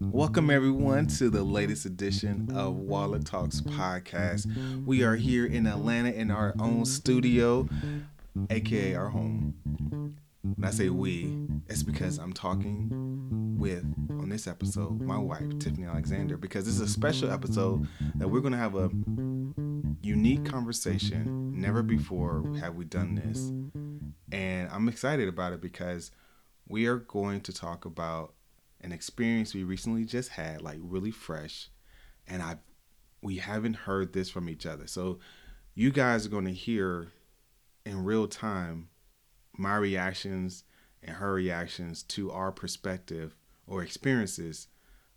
Welcome, everyone, to the latest edition of Waller Talks podcast. We are here in Atlanta in our own studio, aka our home. When I say we, it's because I'm talking with, on this episode, my wife, Tiffany Alexander, because this is a special episode that we're going to have a unique conversation. Never before have we done this. And I'm excited about it because we are going to talk about an experience we recently just had, like really fresh. And I we haven't heard this from each other. So you guys are going to hear in real time my reactions and her reactions to our perspective or experiences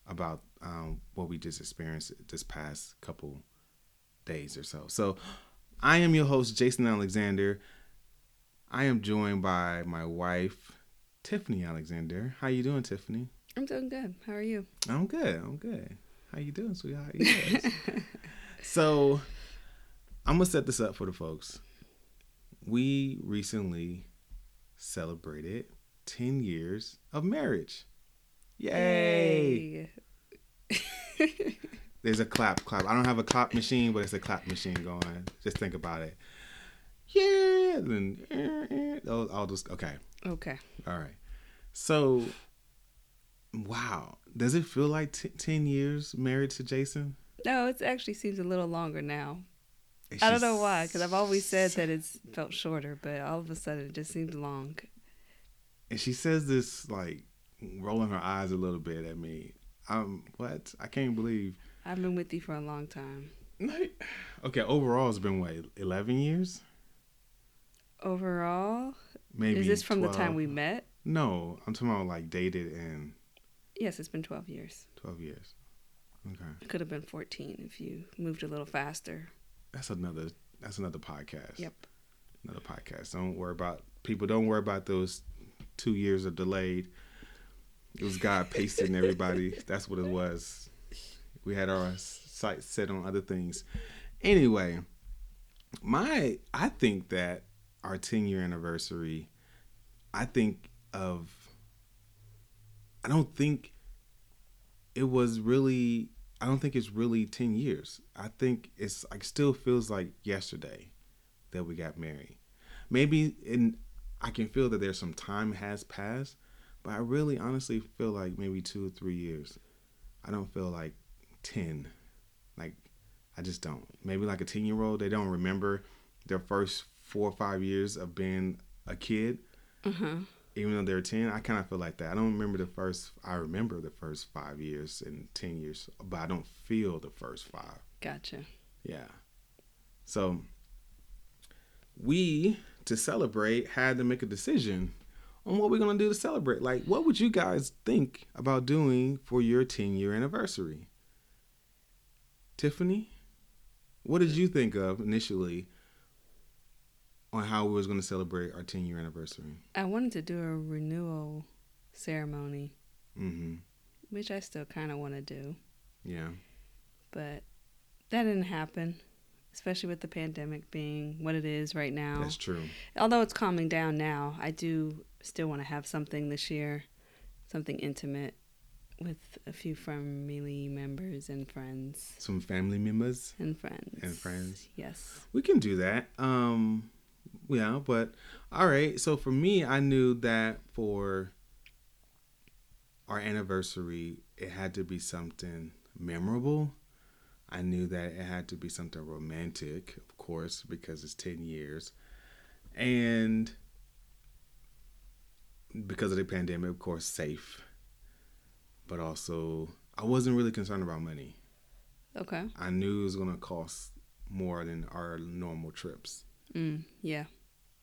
about um, what we just experienced this past couple days or so. So, I am your host, Jason Alexander. I am joined by my wife, Tiffany Alexander. How you doing, Tiffany? I'm doing good. How are you? I'm good. I'm good. How you doing, sweetheart? Yes. so, I'm gonna set this up for the folks. We recently celebrated 10 years of marriage. Yay! Yay. There's a clap, clap. I don't have a clap machine, but it's a clap machine going. Just think about it. Yeah, then eh, eh, those all just okay. okay. All right. So, wow. Does it feel like t- 10 years married to Jason? No, it actually seems a little longer now. It's I don't know why, because I've always said that it's felt shorter, but all of a sudden it just seems long. And she says this like rolling her eyes a little bit at me. Um, what? I can't believe. I've been with you for a long time. Okay, overall it's been what, 11 years? Overall, Maybe. is this from the time we met? No, I'm talking about like dated and Yes, it's been 12 years. 12 years. Okay. It could have been 14 if you moved a little faster. That's another that's another podcast. Yep. Another podcast. Don't worry about people don't worry about those 2 years of delayed. It was God pasting everybody. That's what it was. We had our sights set on other things. Anyway, my I think that our 10 year anniversary I think of I don't think it was really I don't think it's really 10 years. I think it's like still feels like yesterday that we got married. Maybe in I can feel that there's some time has passed, but I really honestly feel like maybe 2 or 3 years. I don't feel like 10. Like I just don't. Maybe like a 10-year-old they don't remember their first 4 or 5 years of being a kid. Huh. even though they're 10 i kind of feel like that. I don't remember the first i remember the first five years and 10 years but i don't feel the first five. Gotcha. yeah. So we to celebrate had to make a decision on what we're going to do to celebrate. Like what would you guys think about doing for your 10 year anniversary? Tiffany what did you think of initially on how we was going to celebrate our 10 year anniversary I wanted to do a renewal ceremony, mm-hmm which I still kind of want to do. yeah but that didn't happen especially with the pandemic being what it is right now That's true. although it's calming down now i do still want to have something this year something intimate with a few family members and friends Some family members. and friends And friends. yes We can do that. Um yeah, but all right. So for me, I knew that for our anniversary, it had to be something memorable. I knew that it had to be something romantic, of course, because it's 10 years. And because of the pandemic, of course, safe. But also, I wasn't really concerned about money. okay I knew it was going to cost more than our normal trips. mm, yeah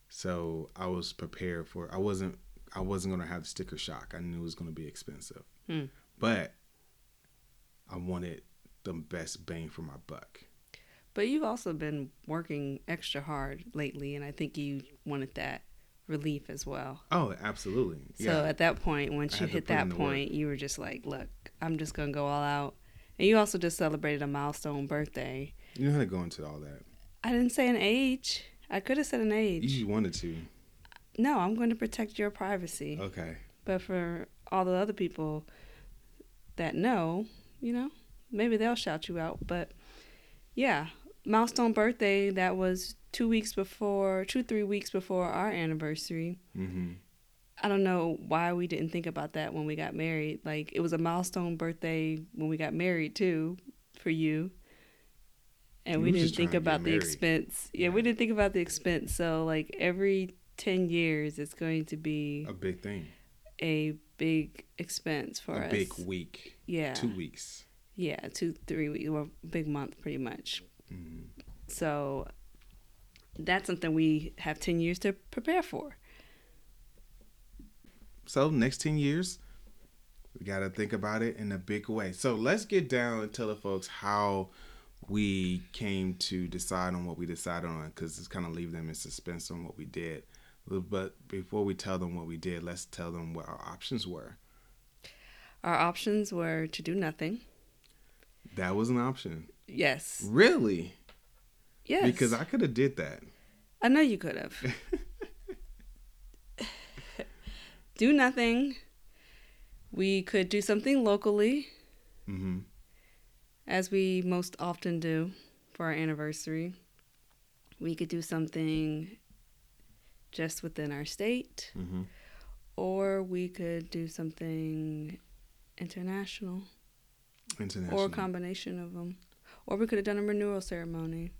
So I was prepared for I wasn't I wasn't going to have the sticker shock. I knew it was going to be expensive. Hmm. But I wanted the best bang for my buck. but you've also been working extra hard lately and i think you wanted that relief as well Oh, absolutely. So yeah. at that point, once you hit that point, you were just like, "Look, I'm just gonna go all out." And you also just celebrated a milestone birthday. you know how to go into all that. I didn't say an age. I could have said an age. You wanted to. No, I'm going to protect your privacy. Okay. But for all the other people that know, you know, maybe they'll shout you out. But yeah, milestone birthday that was two weeks before, two three weeks before our anniversary. Mm-hmm. I don't know why we didn't think about that when we got married. Like it was a milestone birthday when we got married too, for you. And We we, didn't think trying to get about the married. expense. Yeah, Yeah. we didn't think about the expense. So like every ten years, it's going to be A big thing. a big expense for a us. big week. yeah, Two weeks. yeah, two three weeks, well, big month pretty much. Mm-hmm. So that's something we have ten years to prepare for. So next ten years, we got to think about it in a big way. So let's get down and tell the folks how we came to decide on what we decided on, because it's kind of leave them in suspense on what we did. But before we tell them what we did, let's tell them what our options were. Our options were to do nothing. That was an option. Yes. Really? Yes. Because I could have did that. I know you could have. do nothing. We could do something locally, Mm-hmm. As we most often do for our anniversary. We could do something just within our state, Mm-hmm. or we could do something international, International. or a combination of them. Or we could have done a renewal ceremony.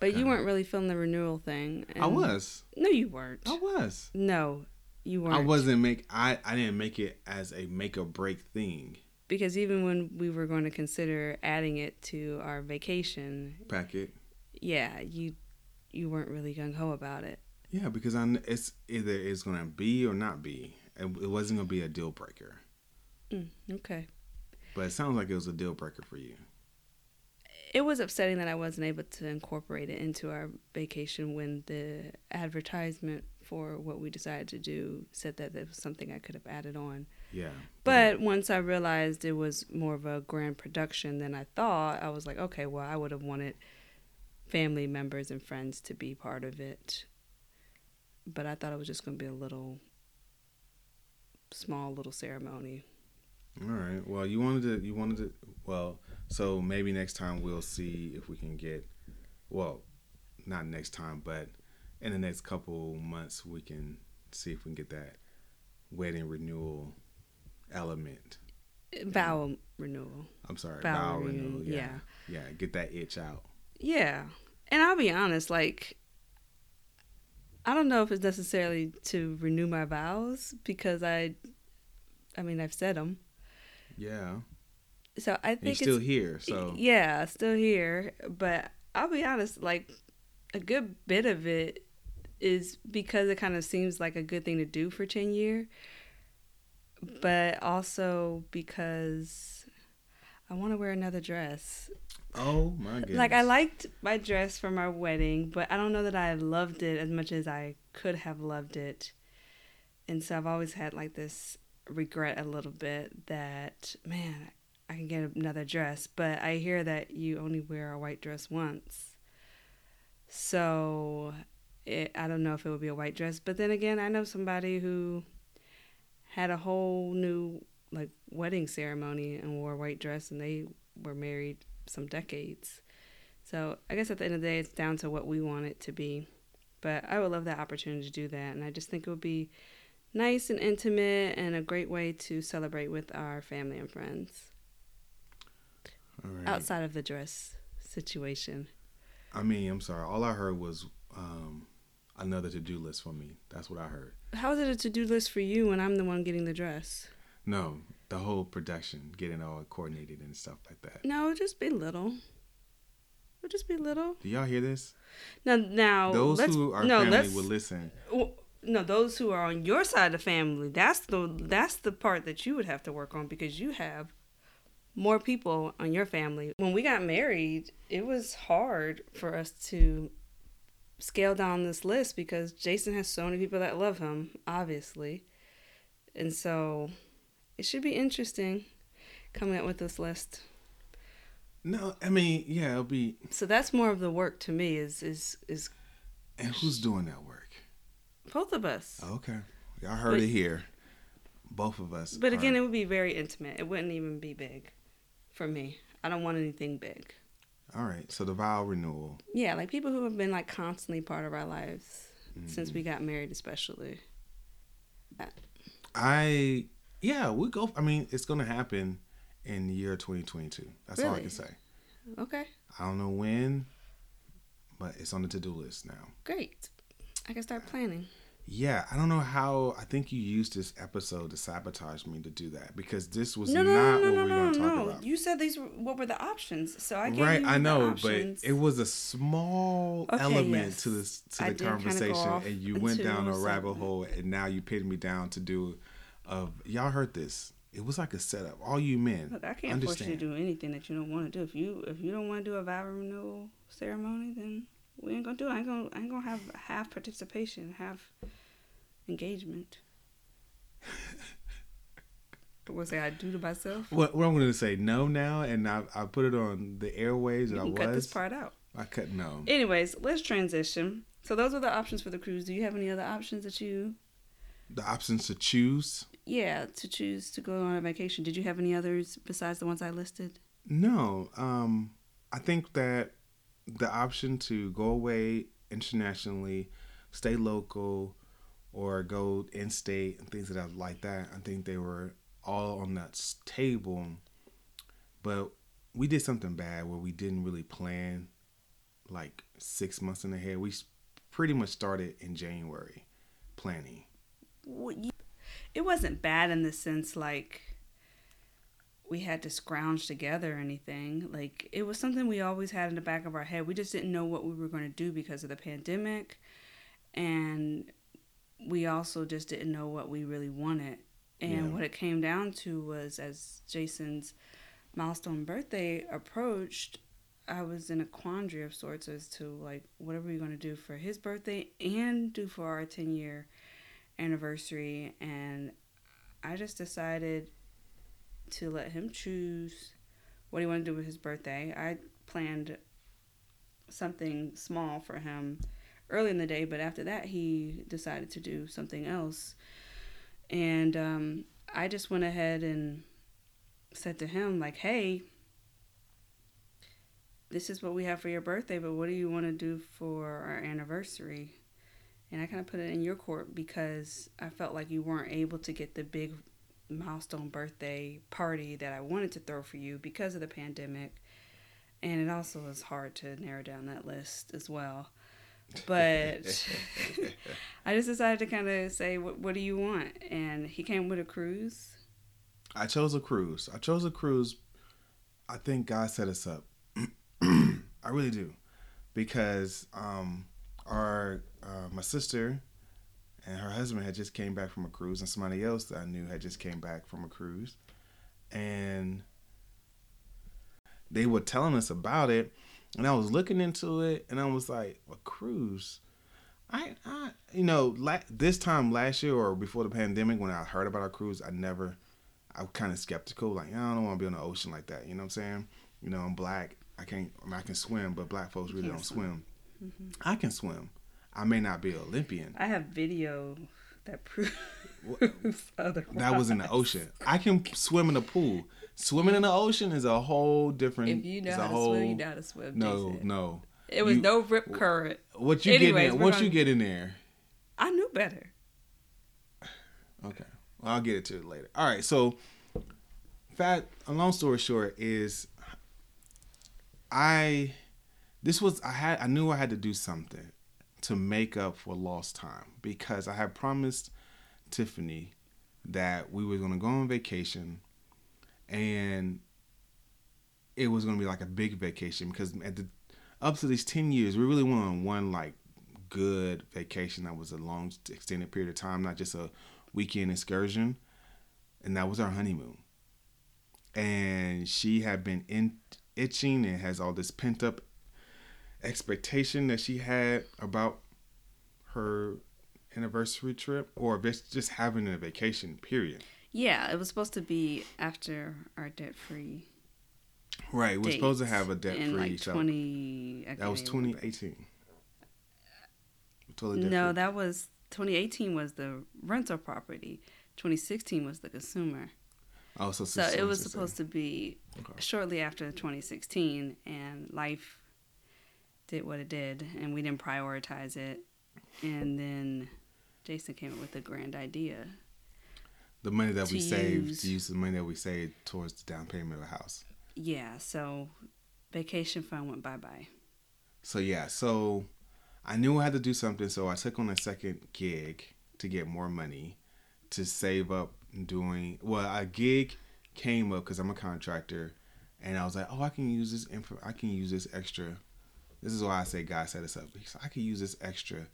But Okay. you weren't really feeling the renewal thing. I was. No, you weren't. I was. No, you weren't. I wasn't make. I I didn't make it as a make or break thing. Because even when we were going to consider adding it to our vacation, Packet. yeah, you you weren't really gung ho about it. Yeah, because I it's either it's gonna be or not be. It, it wasn't gonna be a deal breaker. Mm, okay. But it sounds like it was a deal breaker for you. It was upsetting that I wasn't able to incorporate it into our vacation when the advertisement for what we decided to do said that it was something I could have added on. Yeah. But once I realized it was more of a grand production than I thought, I was like, okay, well, I would have wanted family members and friends to be part of it. But I thought it was just going to be a little small little ceremony. All right. Well, you wanted to. You wanted to. Well, so maybe next time we'll see if we can get. Well, not next time, but in the next couple months we can see if we can get that wedding renewal element. Uh, vow renewal. I'm sorry, Vow vow renewal, renewal. Yeah. yeah, get that itch out. Yeah. And I'll be honest, like, I don't know if it's necessarily to renew my vows because I, I mean, I've said them. Yeah, So I and think still here, so yeah, still here. But I'll be honest, like a good bit of it is because it kind of seems like a good thing to do for ten year, but also because I want to wear another dress. oh my goodness. Like I liked my dress from our wedding, but I don't know that I loved it as much as I could have loved it. And so I've always had like this regret a little bit that man, I can get another dress, but I hear that you only wear a white dress once. So it, I don't know if it would be a white dress, but then again, I know somebody who had a whole new like wedding ceremony and wore a white dress and they were married some decades. So I guess at the end of the day, it's down to what we want it to be. But I would love that opportunity to do that, and I just think it would be nice and intimate and a great way to celebrate with our family and friends right. outside of the dress situation. I mean, I'm sorry. All I heard was um, another to-do list for me. That's what I heard. How is it a to do list for you when I'm the one getting the dress? No, the whole production, getting all coordinated and stuff like that. No, just be little. It'd just be little. Do y'all hear this? Now, now Those let's, who are no, family will listen. Well, no, those who are on your side of the family, that's the that's the part that you would have to work on because you have more people on your family. When we got married, it was hard for us to scale down this list because Jason has so many people that love him, obviously. And so it should be interesting coming up with this list. No, I mean, yeah, it'll be. So that's more of the work to me is is is And who's doing that work? Both of us. Okay, y'all heard But- it here. Both of us. But again, it would be very intimate. It wouldn't even be big for me. I don't want anything big. All right. So the vow renewal. Yeah, like people who have been like constantly part of our lives since Mm-hmm. we got married, especially. I yeah, we go. I mean, it's gonna happen in the year 2022. That's all I can say. Okay, I don't know when, but it's on the to do list now. great. I can start planning. Yeah, I don't know how. I think you used this episode to sabotage me to do that because this was No, no, not no, no, what no, we were no, going to talk no. about. You said these. Were, what were the options? So I gave you right, I know, but it was a small Okay, element yes. to this to I the conversation, and you went down a rabbit hole, and now you pinned me down to do. Of y'all heard this? It was like a setup. All you men, Look, I can't force you to do anything that you don't want to do. If you if you don't want to do a vow renewal ceremony, then we ain't gonna do it. I ain't gonna I ain't gonna have half participation, half engagement. What say I do to myself? What, what I'm going to say no now, and I I put it on the airways. You I was. cut this part out. I cut no. Anyways, let's transition. So those were the options for the cruise. Do you have any other options that you the options to choose. yeah, to choose to go on a vacation? Did you have any others besides the ones I listed? No, um, I think that the option to go away internationally, stay local, or go in state and things like that. I think they were all on that table, but we did something bad where we didn't really plan like six months in ahead. We pretty much started in January planning. It wasn't bad in the sense like we had to scrounge together anything. Like it was something we always had in the back of our head. We just didn't know what we were going to do because of the pandemic, and we also just didn't know what we really wanted. And Yeah. what it came down to was as Jason's milestone birthday approached, I was in a quandary of sorts as to like what are we going to do for his birthday and do for our 10 year anniversary and I just decided to let him choose what he wanted to do with his birthday. I planned something small for him early in the day, but after that he decided to do something else. And um, I just went ahead and said to him like, "Hey, this is what we have for your birthday, but what do you want to do for our anniversary?" And I kind of put it in your court because I felt like you weren't able to get the big milestone birthday party that I wanted to throw for you because of the pandemic. And it also was hard to narrow down that list as well. But I just decided to kind of say, what, what do you want? And he came with a cruise. I chose a cruise. I chose a cruise. I think God set us up. I really do, because um, our uh, my sister and her husband had just came back from a cruise, and somebody else that I knew had just came back from a cruise, and they were telling us about it, and I was looking into it, and I was like, a cruise. I, I, you know, la- this time last year or before the pandemic, when I heard about our cruise, I never, I was kind of skeptical. Like, I don't want to be on the ocean like that. You know what I'm saying? You know, I'm black. I can't. I, mean, I can swim, but black folks really don't swim. swim. Mm-hmm. I can swim. I may not be an Olympian. I have video that proves otherwise. That was in the ocean. I can swim in a pool. Swimming in the ocean is a whole different. If you know how to whole, swim, you know how to swim. No, Jason. no. It was You- no rip current. What you Anyways, get in? Once gonna- you get in there, I knew better. Okay. Well, I'll get it to it later. All right. So, fat. A long story short is, I, this was I had I knew I had to do something to make up for lost time because I had promised Tiffany that we were going to go on vacation, and it was going to be like a big vacation because at the up to these ten years we really went on one like good vacation that was a long extended period of time, not just a weekend excursion. And that was our honeymoon. And she had been in, itching and has all this pent up expectation that she had about her anniversary trip or just just having a vacation, period. Yeah, it was supposed to be after our debt free. Right. We're supposed to have a debt in free like show. twenty. That was remember. 2018. Totally No, that was 2018 was the rental property. 2016 was the consumer. Oh, so, So it was supposed to be shortly after 2016, and life did what it did, and we didn't prioritize it. And then Jason came up with a grand idea. the money that we to saved use- to use the money that we saved towards the down payment of a house. Yeah, so vacation fund went bye bye. So yeah, so I knew I had to do something, so I took on a second gig to get more money to save up doing well. A gig came up because I'm a contractor, and I was like, oh, I can use this info. I can use this extra. This is why I say God set us up because I can use this extra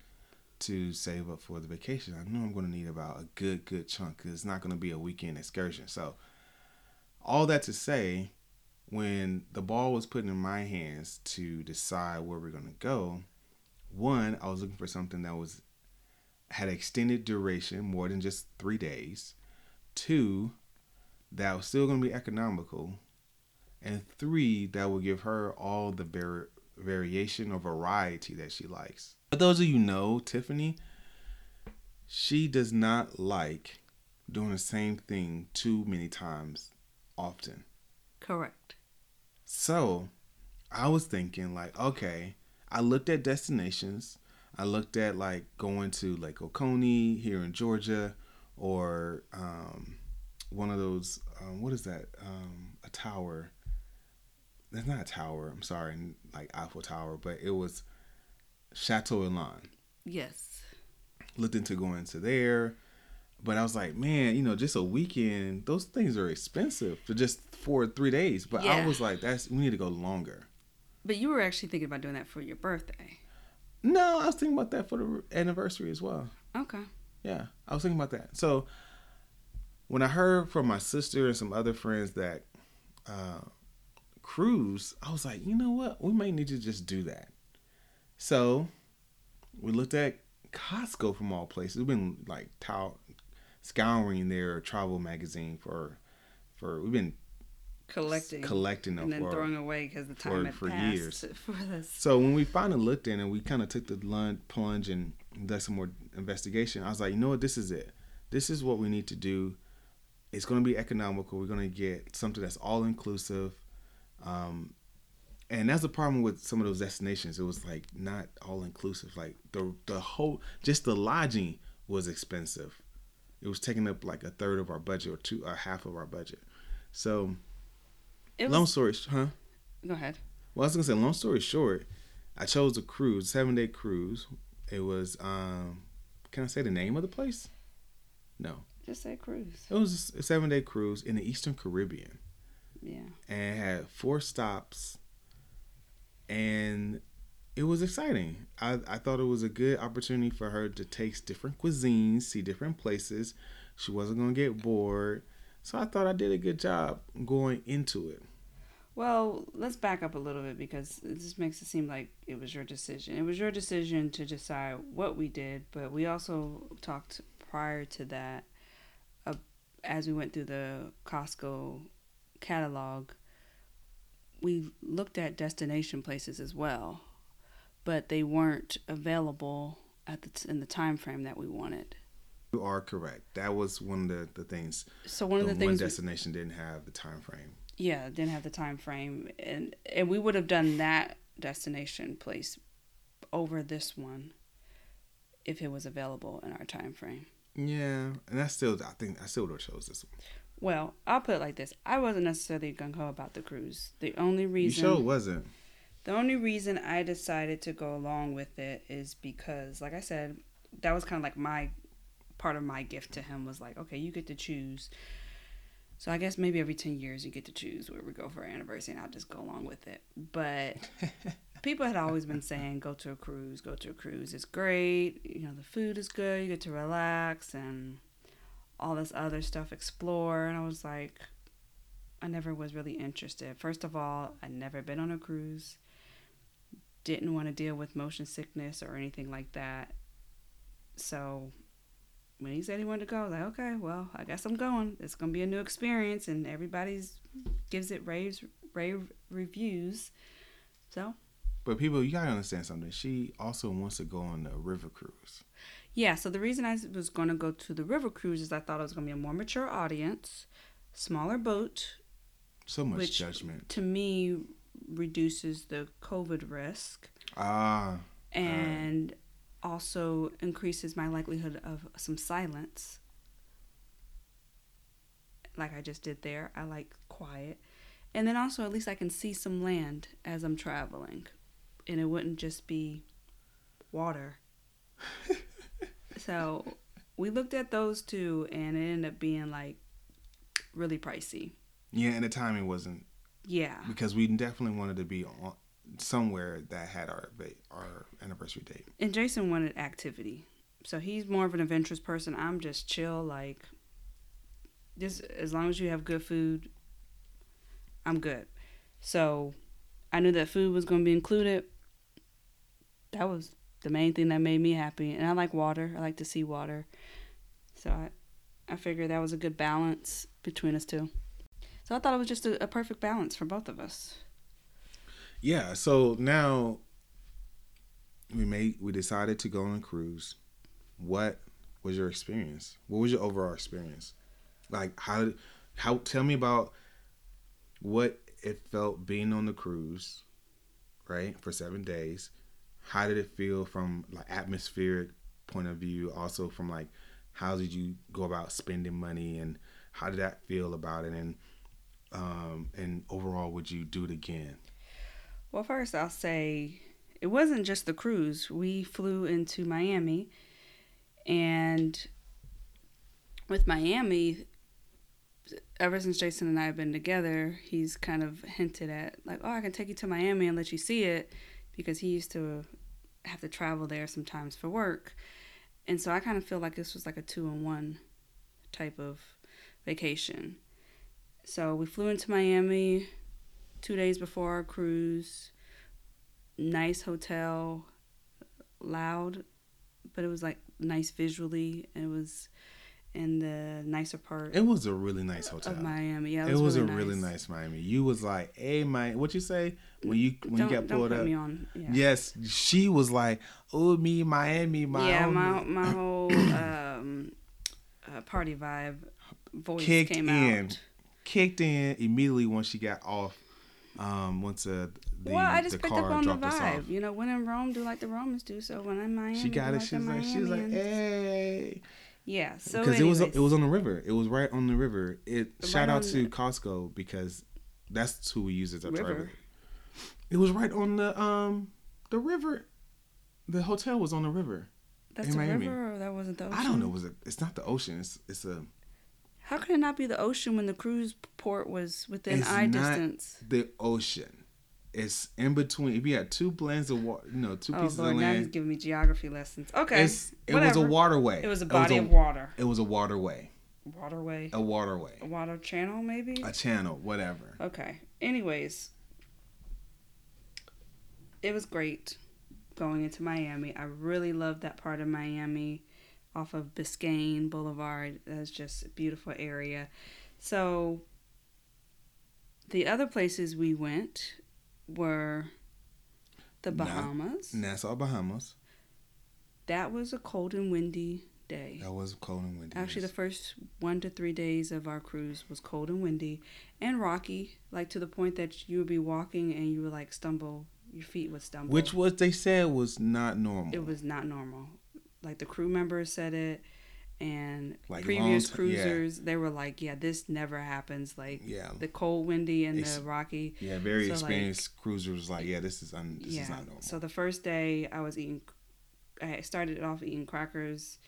to save up for the vacation. I know I'm going to need about a good, good chunk because it's not going to be a weekend excursion. So, all that to say, when the ball was put in my hands to decide where we're going to go, one, I was looking for something that was had extended duration, more than just three days. Two, that was still going to be economical, and three, that will give her all the var- variation or variety that she likes. For those of you know Tiffany, she does not like doing the same thing too many times often. Correct. So I was thinking, like, okay, I looked at destinations. I looked at like going to Lake Oconee here in Georgia or um, one of those, um, what is that? Um, a tower. That's not a tower. I'm sorry, like Eiffel Tower, but it was Chateau Elan Yes. looked into going to there. But I was like, man, you know, just a weekend, those things are expensive for just for three days. But I was like, that's we need to go longer. But you were actually thinking about doing that for your birthday. No, I was thinking about that for the anniversary as well. Okay. Yeah, I was thinking about that. So when I heard from my sister and some other friends that uh, cruise, I was like, you know what? We may need to just do that. So we looked at Costco from all places. We've been like tout, scouring their travel magazine for for we've been Collecting. collecting them and then for throwing away because the time for- had for passed years. for this. So when we finally looked in and we kind of took the lun- plunge and did some more investigation, I was like, you know what, this is it. This is what we need to do. It's going to be economical. We're going to get something that's all inclusive. Um, and that's the problem with some of those destinations. It was like not all inclusive. Like the the whole just the lodging was expensive. It was taking up like a third of our budget or two or half of our budget. So It long story, huh? go ahead. Well, I was gonna say, long story short, I chose a cruise, seven day cruise. It was, um, can I say the name of the place? No, Just say cruise. it was a seven day cruise in the Eastern Caribbean, Yeah. and it had four stops, and it was exciting. I I thought it was a good opportunity for her to taste different cuisines, see different places. She wasn't gonna get bored, so I thought I did a good job going into it. Well, let's back up a little bit because this makes it seem like it was your decision. It was your decision to decide what we did, but we also talked prior to that uh, as we went through the Costco catalog. We looked at destination places as well, but they weren't available at the t- in the time frame that we wanted. You are correct. That was one of the, the things. So one of the one things we- destination didn't have the time frame. yeah didn't have the time frame and and we would have done that destination place over this one if it was available in our time frame Yeah, and I still I think I still would have chose this one. Well i'll put it like this. I wasn't necessarily gung-ho about the cruise. The only reason You sure wasn't. the only reason i decided to go along with it is because like i said that was kind of like my part of my gift to him was like okay you get to choose. So i guess maybe every 10 years you get to choose where we go for our anniversary and i'll just go along with it. But people had always been saying go to a cruise go to a cruise. It's great. You know the food is good. You get to relax and all this other stuff explore and i was like i never was really interested. First of all i'd never been on a cruise. Didn't want to deal with motion sickness or anything like that. So when he said he wanted to go i was like okay well i guess i'm going. It's to be a new experience and everybody's gives it raves rave reviews. So But people, you gotta understand something. She also wants to go on a river cruise. Yeah, so the reason I was going to go to the river cruise is I thought it was going to be a more mature audience, smaller boat, So much Which- judgment. to me reduces the COVID risk Ah, and also increases my likelihood of some silence. Like I just did there. I like quiet. And then also, at least I can see some land as I'm traveling. And it wouldn't just be water. so we looked at those two, and it ended up being like really pricey. yeah, and the timing wasn't Yeah. because we definitely wanted to be on somewhere that had our our anniversary date. And Jason wanted activity. So he's more of an adventurous person. I'm just chill, like just as long as you have good food, I'm good. So I knew that food was gonna be included. That was the main thing that made me happy. And I like water. I like to see water. So I I figured that was a good balance between us two. So I thought it was just a, a perfect balance for both of us. Yeah, so now we made we decided to go on a cruise. What was your experience? What was your overall experience? Like how how tell me about what it felt being on the cruise, right? For 7 days. How did it feel from like atmospheric point of view, also from like how did you go about spending money and how did that feel about it and um and overall would you do it again? Well, first I'll say it wasn't just the cruise. We flew into Miami, and with Miami, ever since Jason and I have been together, he's kind of hinted at like, "Oh, I can take you to Miami and let you see it," because he used to have to travel there sometimes for work, and so I kind of feel like this was like a two-in-one type of vacation. So we flew into Miami two days before our cruise. Nice hotel, loud, but it was like nice visually. It was in the nicer part It was a really nice hotel. of Miami. Yeah, it it was, was, a really really nice Miami. You was like, "Hey, man, what you say when you when don't, you got pulled up?" Yeah, Yes, she was like, "Oh, me, Miami, Miami." yeah. My my whole um, uh, party vibe voice Kicked came in. out. kicked in immediately once she got off. Um, once uh, the well, I just the picked car up on the dropped us off. vibe. You know, when in Rome, do like the Romans do. So when I'm in Miami, She got it. like She was like, she was like, "Hey," yeah. So because it was it was on the river. It was right on the river. It Right shout out to the- Costco because that's who we use as our River. trailer. It was right on the um the river. The hotel was on the river. That's in the Miami. river, or that wasn't the ocean. I don't know. Was it? It's not the ocean. It's it's a How could it not be the ocean when the cruise port was within It's eye not- distance? the ocean. It's in between. If you had two blends of water, you know, two Oh pieces Lord, of now he's giving me geography lessons. Okay, it's it was a waterway. It was a body it of water, It was a waterway. waterway, A waterway. a water channel, maybe. A channel. Whatever. Okay. Anyways, it was great going into Miami. I really loved that part of Miami off of Biscayne Boulevard. That's just a beautiful area. So the other places we went were the. Bahamas. Nassau, Bahamas. That was a cold and windy day. That was cold and windy. Actually, the first one to three days of our cruise was cold and windy and rocky, like to the point that you would be walking and you would like stumble, your feet would stumble. which was they said was not normal. it was not normal. Like the crew members said it, and Like previous t- yeah. cruisers, they were like, "Yeah, this never happens." Like yeah, the cold, windy, and Ex- the rocky. yeah. Very so, like- experienced cruisers was like, yeah, this is un- this yeah. is not normal. So the first day, I was eating. I started off eating crackers.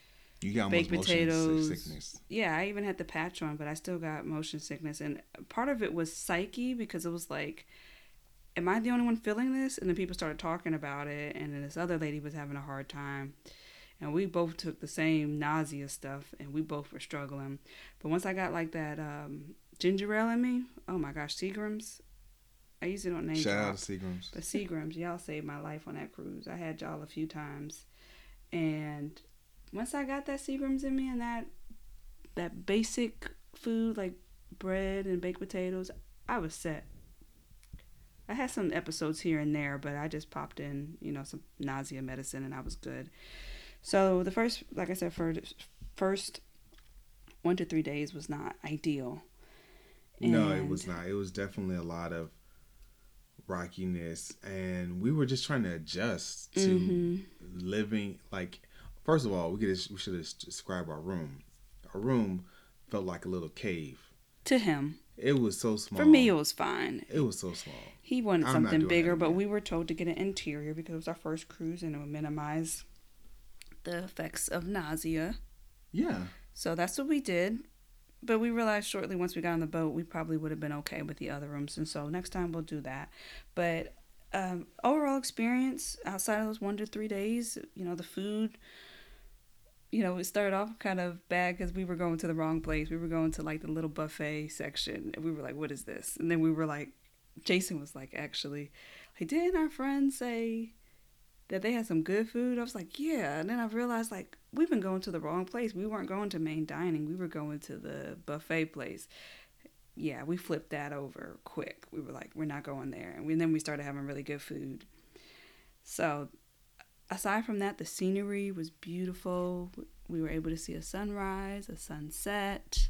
you got baked motion potatoes. sickness. Yeah, I even had the patch on, but I still got motion sickness. And part of it was psyche because it was like, am I the only one feeling this? And then people started talking about it, and then this other lady was having a hard time. And we both took the same nausea stuff, and we both were struggling. But once I got like that um, ginger ale in me, oh my gosh, Seagrams. I usually don't name Shout out to Seagrams. But Seagrams, y'all saved my life on that cruise. I had y'all a few times, and once I got that Seagrams in me and that that basic food like bread and baked potatoes, I was set. I had some episodes here and there, but I just popped in, you know, some nausea medicine and I was good. So the first, like I said, for first one to three days was not ideal. no, it was not. It was definitely a lot of rockiness, and we were just trying to adjust to Mhm. living. Like, first of all, we could we should have described our room. Our room felt like a little cave. To him, It was so small. for me, it was fine. it was so small. He wanted I'm something bigger, but we were told to get an interior because it was our first cruise and it would minimize the effects of nausea. Yeah, So that's what we did. But we realized shortly once we got on the boat, we probably would have been okay with the other rooms. And so next time we'll do that. But um, overall experience outside of those one to three days, you know, the food, you know, it started off kind of bad because we were going to the wrong place. We were going to like the little buffet section. And we were like, what is this? And then we were like, Jason was like, actually, like, didn't our friends say that they had some good food? I was like, yeah. And then I realized, like, we've been going to the wrong place. We weren't going to main dining. We were going to the buffet place. Yeah, we flipped that over quick. We were like, we're not going there. And, we, and then we started having really good food. So, aside from that, the scenery was beautiful. We were able to see a sunrise, a sunset.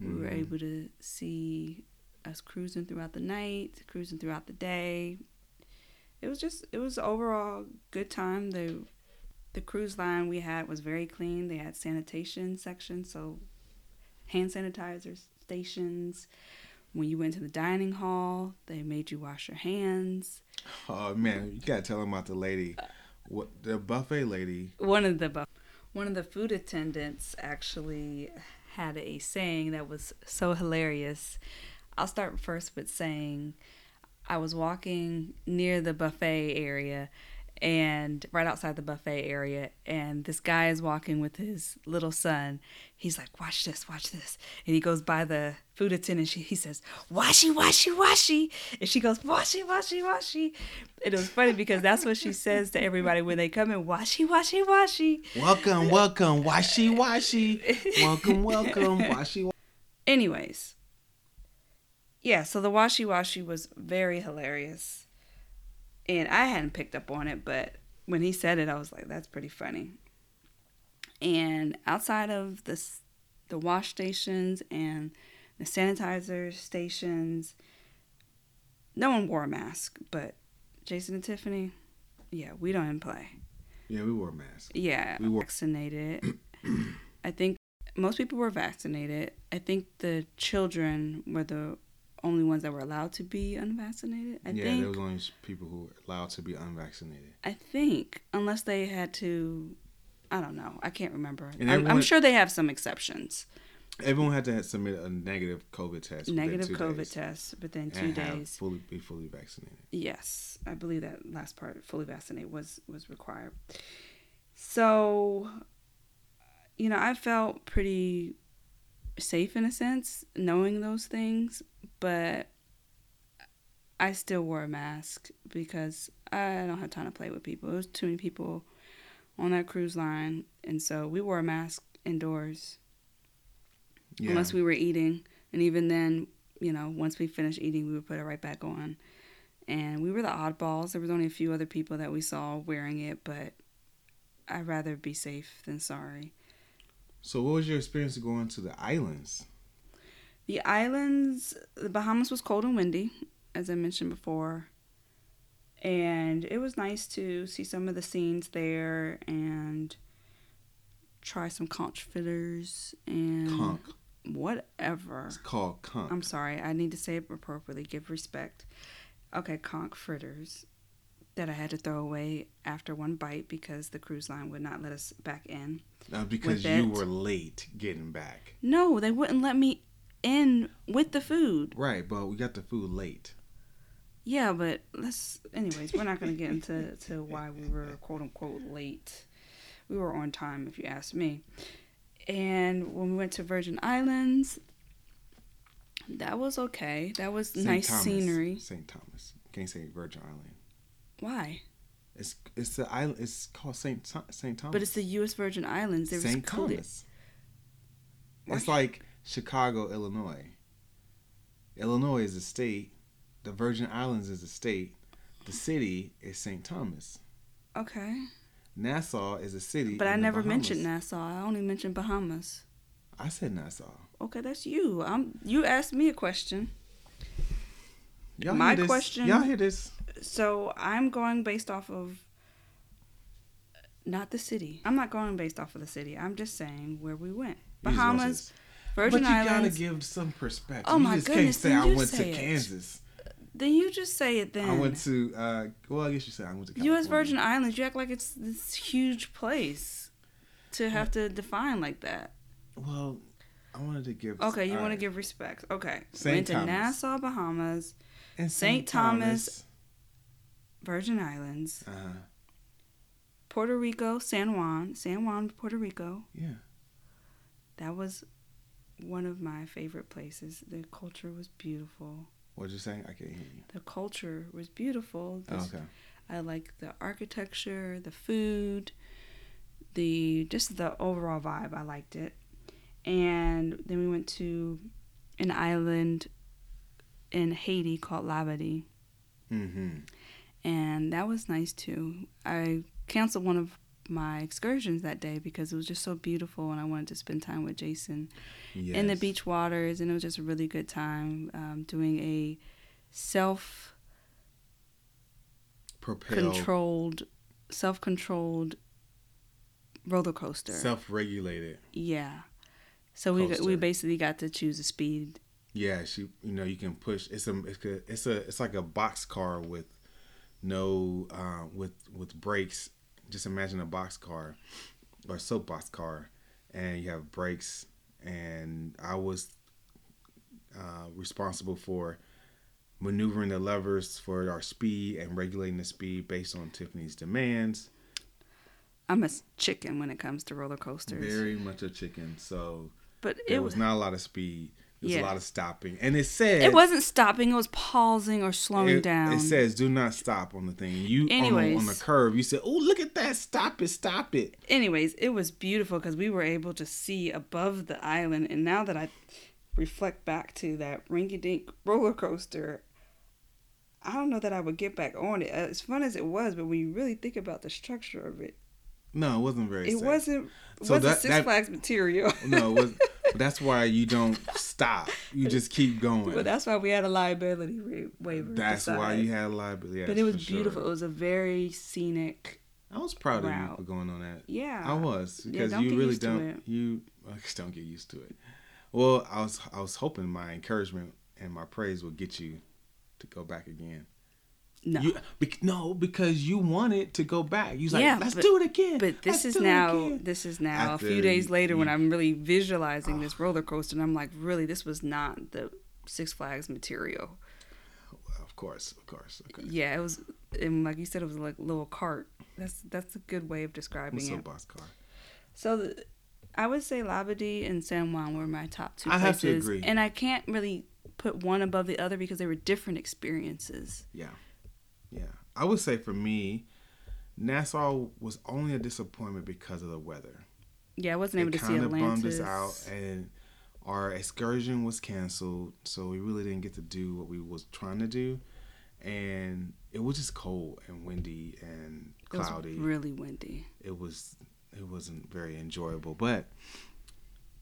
We were Mhm. able to see us cruising throughout the night, cruising throughout the day. It was just it was overall good time. The the cruise line we had was very clean. They had sanitation sections, so hand sanitizer stations. When you went to the dining hall, they made you wash your hands. Oh man, you gotta tell them about the lady, uh, what the buffet lady. one of the bu- one of the food attendants actually had a saying that was so hilarious. I'll start first with saying I was walking near the buffet area and right outside the buffet area and this guy is walking with his little son. He's like, "Watch this, watch this." And he goes by the food attendant. She, he says, "Washy, washy, washy." And she goes, "Washy, washy, washy." And it was funny because that's what she says to everybody when they come in, "Washy, washy, washy." Welcome, welcome, washi washi. Welcome, welcome, washi. Anyways, yeah, so the washi washi was very hilarious. And I hadn't picked up on it, but when he said it, I was like, that's pretty funny. And outside of this, the wash stations and the sanitizer stations, no one wore a mask, but Jason and Tiffany, yeah, we don't even play. Yeah, we wore masks. Yeah, We were- vaccinated. I think most people were vaccinated. I think the children were the only ones that were allowed to be unvaccinated. I yeah, think. there was only people who were allowed to be unvaccinated. I think unless they had to, I don't know. I can't remember. And I'm, I'm sure they have some exceptions. Everyone had to submit a negative COVID test. Negative two COVID days test within two and have days. fully be fully vaccinated. Yes, I believe that last part, fully vaccinated, was was required. So, you know, I felt pretty safe in a sense knowing those things, but I still wore a mask because I don't have time to play with people. It was too many people on that cruise line, and so we wore a mask indoors Yeah, unless we were eating. And even then, you know, once we finished eating, we would put it right back on. And we were the oddballs. There was only a few other people that we saw wearing it, but I'd rather be safe than sorry. So, what was your experience going to the islands? The islands, the Bahamas was cold and windy, as I mentioned before. And it was nice to see some of the scenes there and try some conch fritters and Conch. whatever. It's called conch. I'm sorry, I need to say it appropriately. Give respect. Okay, conch fritters that I had to throw away after one bite because the cruise line would not let us back in. Uh, because you were late getting back. No, they wouldn't let me in with the food. Right, but we got the food late. Yeah, but let's. Anyways, we're not going to get into to why we were quote unquote late. We were on time, if you ask me. And when we went to Virgin Islands, that was okay. That was St. nice Thomas. scenery. St. Thomas. Can't say Virgin Island. Why? It's it's the island. It's called St. St. Thomas. But it's the U.S. Virgin Islands. There was St. clear- Thomas. It's like Chicago, Illinois. Illinois is a state. The Virgin Islands is a state. The city is St. Thomas. Okay. Nassau is a city. But I never Bahamas. mentioned Nassau. I only mentioned Bahamas. I said Nassau. Okay, that's you. I'm. You asked me a question, Y'all My this? question- Y'all hear this? so I'm going based off of not the city. I'm not going based off of the city. I'm just saying where we went. You just want Bahamas, Virgin but you Islands. gotta give some perspective. Oh you my just goodness, can't say I you went to say it. Kansas. Then you just say it. Then I went to. uh Well, I guess you said I went to. California. U.S. Virgin Islands. You act like it's this huge place to have to define like that. Well, I wanted to give. Okay, you want to give respect. Okay, St. went to Thomas. Nassau, Bahamas, And St. Thomas. Virgin Islands, Uh, Puerto Rico, San Juan, San Juan, Puerto Rico. yeah. That was one of my favorite places. The culture was beautiful. What'd you say? I can't hear you. The culture was beautiful. Oh, This- okay. I like the architecture, the food, the just the overall vibe. I liked it. And then we went to an island in Haiti called Labadee, Mm-hmm. and that was nice too. I canceled one of my excursions that day because it was just so beautiful, and I wanted to spend time with Jason Yes. in the beach waters, and it was just a really good time um, doing a self controlled self controlled roller coaster. Self-regulated. yeah. So we got, we basically got to choose a speed. Yeah, she. You know, you can push. It's a. It's a. It's, a, it's like a box car with no uh, with with brakes. Just imagine a box car or soapbox car, and you have brakes. And I was uh, responsible for maneuvering the levers for our speed and regulating the speed based on Tiffany's demands. I'm a chicken when it comes to roller coasters, Very much a chicken. So but it was was not a lot of speed. There was Yeah. a lot of stopping, and it said it wasn't stopping. It was pausing or slowing it, down. It says do not stop on the thing. You on the, on the curve, you said, "Oh, look at that! Stop it! Stop it!" Anyways, it was beautiful because we were able to see above the island. And now that I reflect back to that rinky dink roller coaster, I don't know that I would get back on it. Uh, as fun as it was, but when you really think about the structure of it, No, it wasn't very. it safe. wasn't So wasn't that- Six that- Flags material. No, it was. that's why you don't stop. You just keep going. but that's why we had a liability wa- waiver. That's why you had a liability. But it was for sure. beautiful. It was a very scenic. I was proud of you for going on that. Yeah. I was because don't you really don't. You I just don't get used to it. Well, I was I was hoping my encouragement and my praise would get you to go back again. No. You, bec- no, because you wanted to go back. You was like, Yeah, let's but- do it again. But this Let's is now this is now After a few days you- later when I'm really visualizing this roller coaster and I'm like, really, this was not the Six Flags material. Of course, of course. Okay. Yeah, it was, and like you said, it was like a little cart. That's that's a good way of describing What's it. up, boss car? So the, I would say Labadee and San Juan were my top two I places, have to agree. and I can't really put one above the other because they were different experiences. Yeah, yeah. I would say for me, Nassau was only a disappointment because of the weather. Yeah, I wasn't able it to see Atlantis. bummed us out, and our excursion was canceled, so we really didn't get to do what we was trying to do, and it was just cold and windy and it was cloudy. really windy. it was it wasn't very enjoyable. But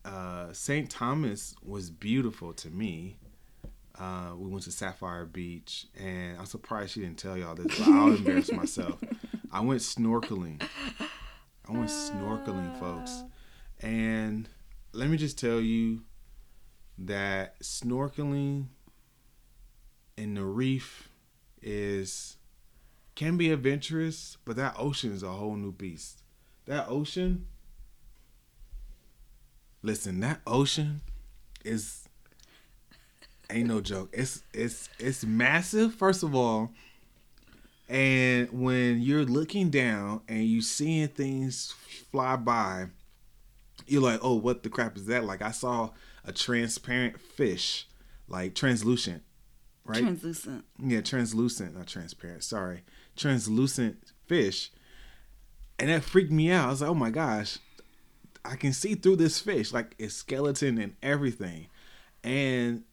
uh, St. Thomas was beautiful to me. Uh, we went to Sapphire Beach, and I'm surprised she didn't tell y'all this, but I'll embarrass myself. I went snorkeling. I went snorkeling, folks. And let me just tell you that snorkeling in the reef is can be adventurous, but that ocean is a whole new beast. That ocean, listen, that ocean is ain't no joke. It's it's it's massive, first of all. And when you're looking down and you seeing things fly by, you're like, oh, what the crap is that? Like I saw a transparent fish, like translucent, right? Translucent. yeah, translucent, not transparent. Sorry, translucent fish, and that freaked me out. I was like, oh my gosh, I can see through this fish, like its skeleton and everything. And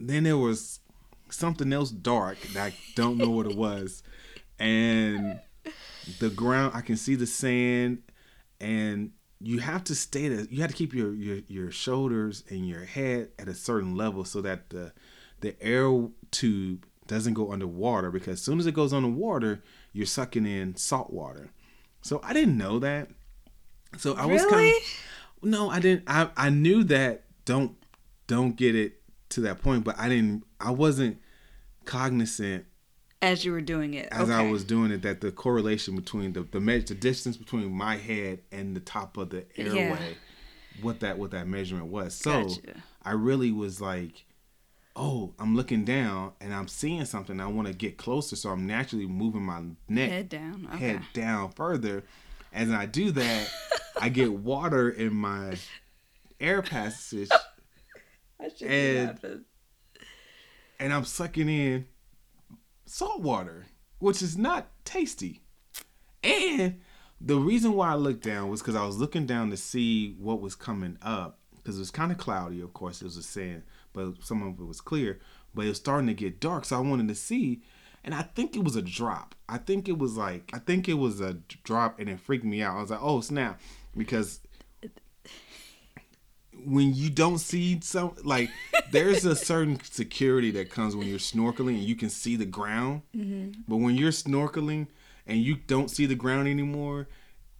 then there was something else dark that I don't know what it was, and the ground. I can see the sand, and you have to stay. To, you have to keep your, your your shoulders and your head at a certain level so that the the air tube doesn't go underwater. Because as soon as it goes underwater, you're sucking in salt water. So I didn't know that. So I was kind Really? of no, I didn't. I I knew that. Don't don't get it to that point, but I didn't. I wasn't cognizant As you were doing it. as I was doing it that the correlation between the the, me- the distance between my head and the top of the Yeah. airway, what that what that measurement was. So Gotcha. I really was like, oh, I'm looking down and I'm seeing something. I want to get closer, so I'm naturally moving my neck Head down. Okay. head down further. As I do that, I get water in my air passage That should And- happen. and I'm sucking in salt water, which is not tasty. And the reason why I looked down was because I was looking down to see what was coming up because it was kind of cloudy. Of course, it was a sand, but some of it was clear. But it was starting to get dark, so I wanted to see. And I think it was a drop. I think it was like I think it was a drop, and it freaked me out. I was like, "Oh snap!" Because when you don't see some like there's a certain security that comes when you're snorkeling and you can see the ground. Mm-hmm. But when you're snorkeling and you don't see the ground anymore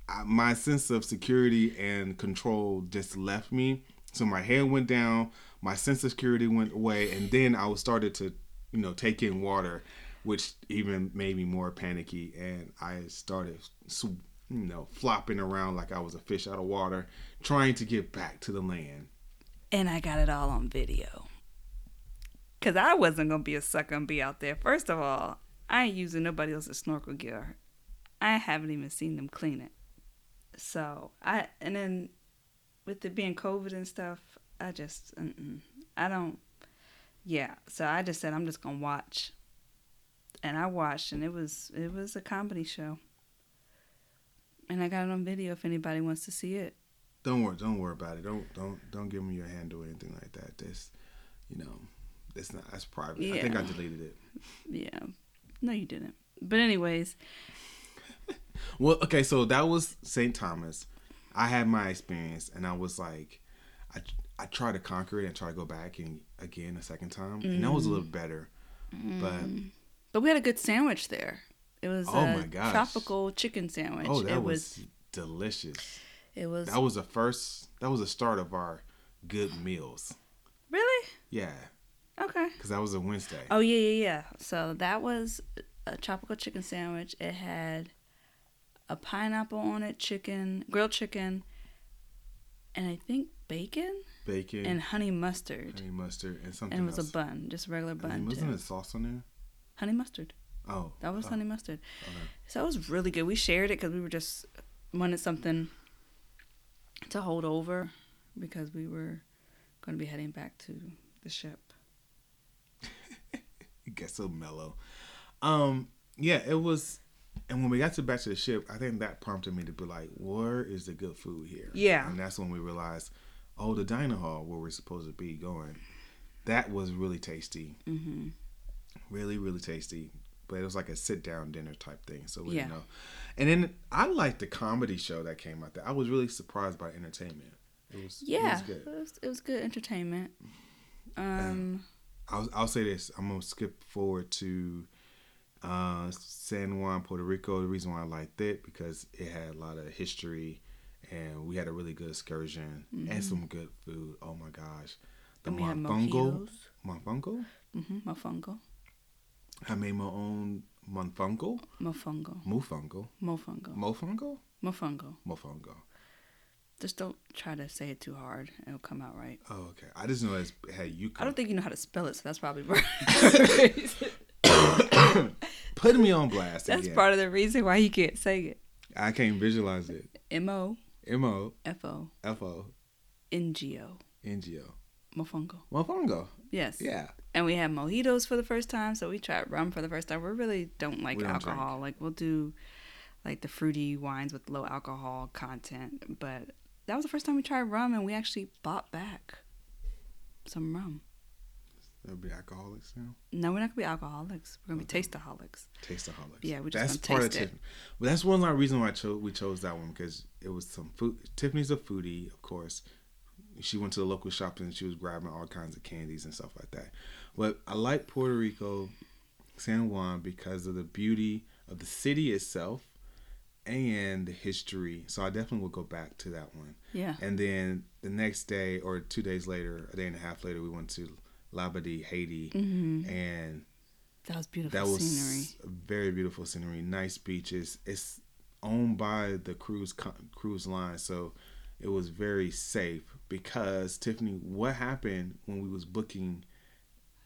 I, my sense of security and control just left me. So my head went down my sense of security went away and then i was started to you know take in water which even made me more panicky. And i started sw- you know flopping around like i was a fish out of water trying to get back to the land And I got it all on video. Cause I wasn't gonna be a sucker and be out there. First of all, I ain't using nobody else's snorkel gear. I haven't even seen them clean it. So I and then with it being COVID and stuff, I just mm-mm, I don't. Yeah, so I just said I'm just gonna watch, and I watched, and it was it was a comedy show, and I got it on video if anybody wants to see it. Don't worry, don't worry about it. Don't don't don't give me your handle or anything like that. That's you know, that's not that's private. I think I deleted it. Yeah, no, you didn't. But anyways, Well, okay, so that was St. Thomas. I had my experience, and I was like, I I tried to conquer it and try to go back and again a second time, and that was a little mm. better. Mm. But but we had a good sandwich there. It was Oh a my gosh. tropical chicken sandwich. oh, that it was, delicious. It was That was the first. That was the start of our good meals. really Yeah, okay. because that was a Wednesday. Oh yeah, yeah, yeah. So that was a tropical chicken sandwich. It had a pineapple on it, chicken, grilled chicken, and I think bacon Bacon and honey mustard. honey mustard and something And it was else. a bun, just a regular bun. And wasn't too. it sauce on there? Honey mustard. Oh, That was oh, honey mustard. okay. So it was really good. We shared it because we were just wanted something to hold over because we were going to be heading back to the ship. It gets so mellow. Um, yeah, it was. And when we got to back to the ship, I think that prompted me to be like, "Where is the good food here?" Yeah. and that's when we realized, oh, the diner hall where we're supposed to be going, that was really tasty, hmm really, really tasty. But it was like a sit down dinner type thing, so we Yeah. didn't know. And then I liked the comedy show that came out there. I was really surprised by entertainment. It was it Yeah, was it was, it was good entertainment. Um, I'll, I'll say this. I'm gonna skip forward to uh, San Juan, Puerto Rico. The reason why I liked it because it had a lot of history, and we had a really good excursion and some good food. Oh my gosh, the and we had mofongo, mofongo. Mm-hmm, mofongo, I made my own mofongo, mofongo, mofongo, mofongo, mofongo, mofongo. mofongo. Just don't try to say it too hard; it'll come out right. Oh, okay. I just know it had you. I don't think you know how to spell it, so that's probably part. Putting me on blast that's again. part of the reason why you can't say it. I can't visualize it. M O M O F O F O N G O, N G O. mofongo. Mofongo. Yes. Yeah. And we had mojitos for the first time, so we tried rum for the first time. We really don't like don't alcohol. Like we'll do like the fruity wines with low alcohol content, but that was the first time we tried rum, and we actually bought back some rum. They'll be alcoholics now. No, we're not gonna be alcoholics. We're gonna be tasteaholics. Tasteaholics. Yeah, we just that's part of taste it. Tiffany. But that's one of the reason why I chose we chose that one because it was some food. Tiffany's a foodie, of course. She went to the local shops and she was grabbing all kinds of candies and stuff like that. But I like Puerto Rico, San Juan because of the beauty of the city itself and the history. So I definitely will go back to that one. Yeah. And then the next day or two days later, a day and a half later, we went to Labadee, Haiti, Mm-hmm. and That was beautiful that was scenery. very beautiful scenery, nice beaches. It's owned by the cruise co- cruise line, so it was very safe. Because Tiffany, what happened when we was booking,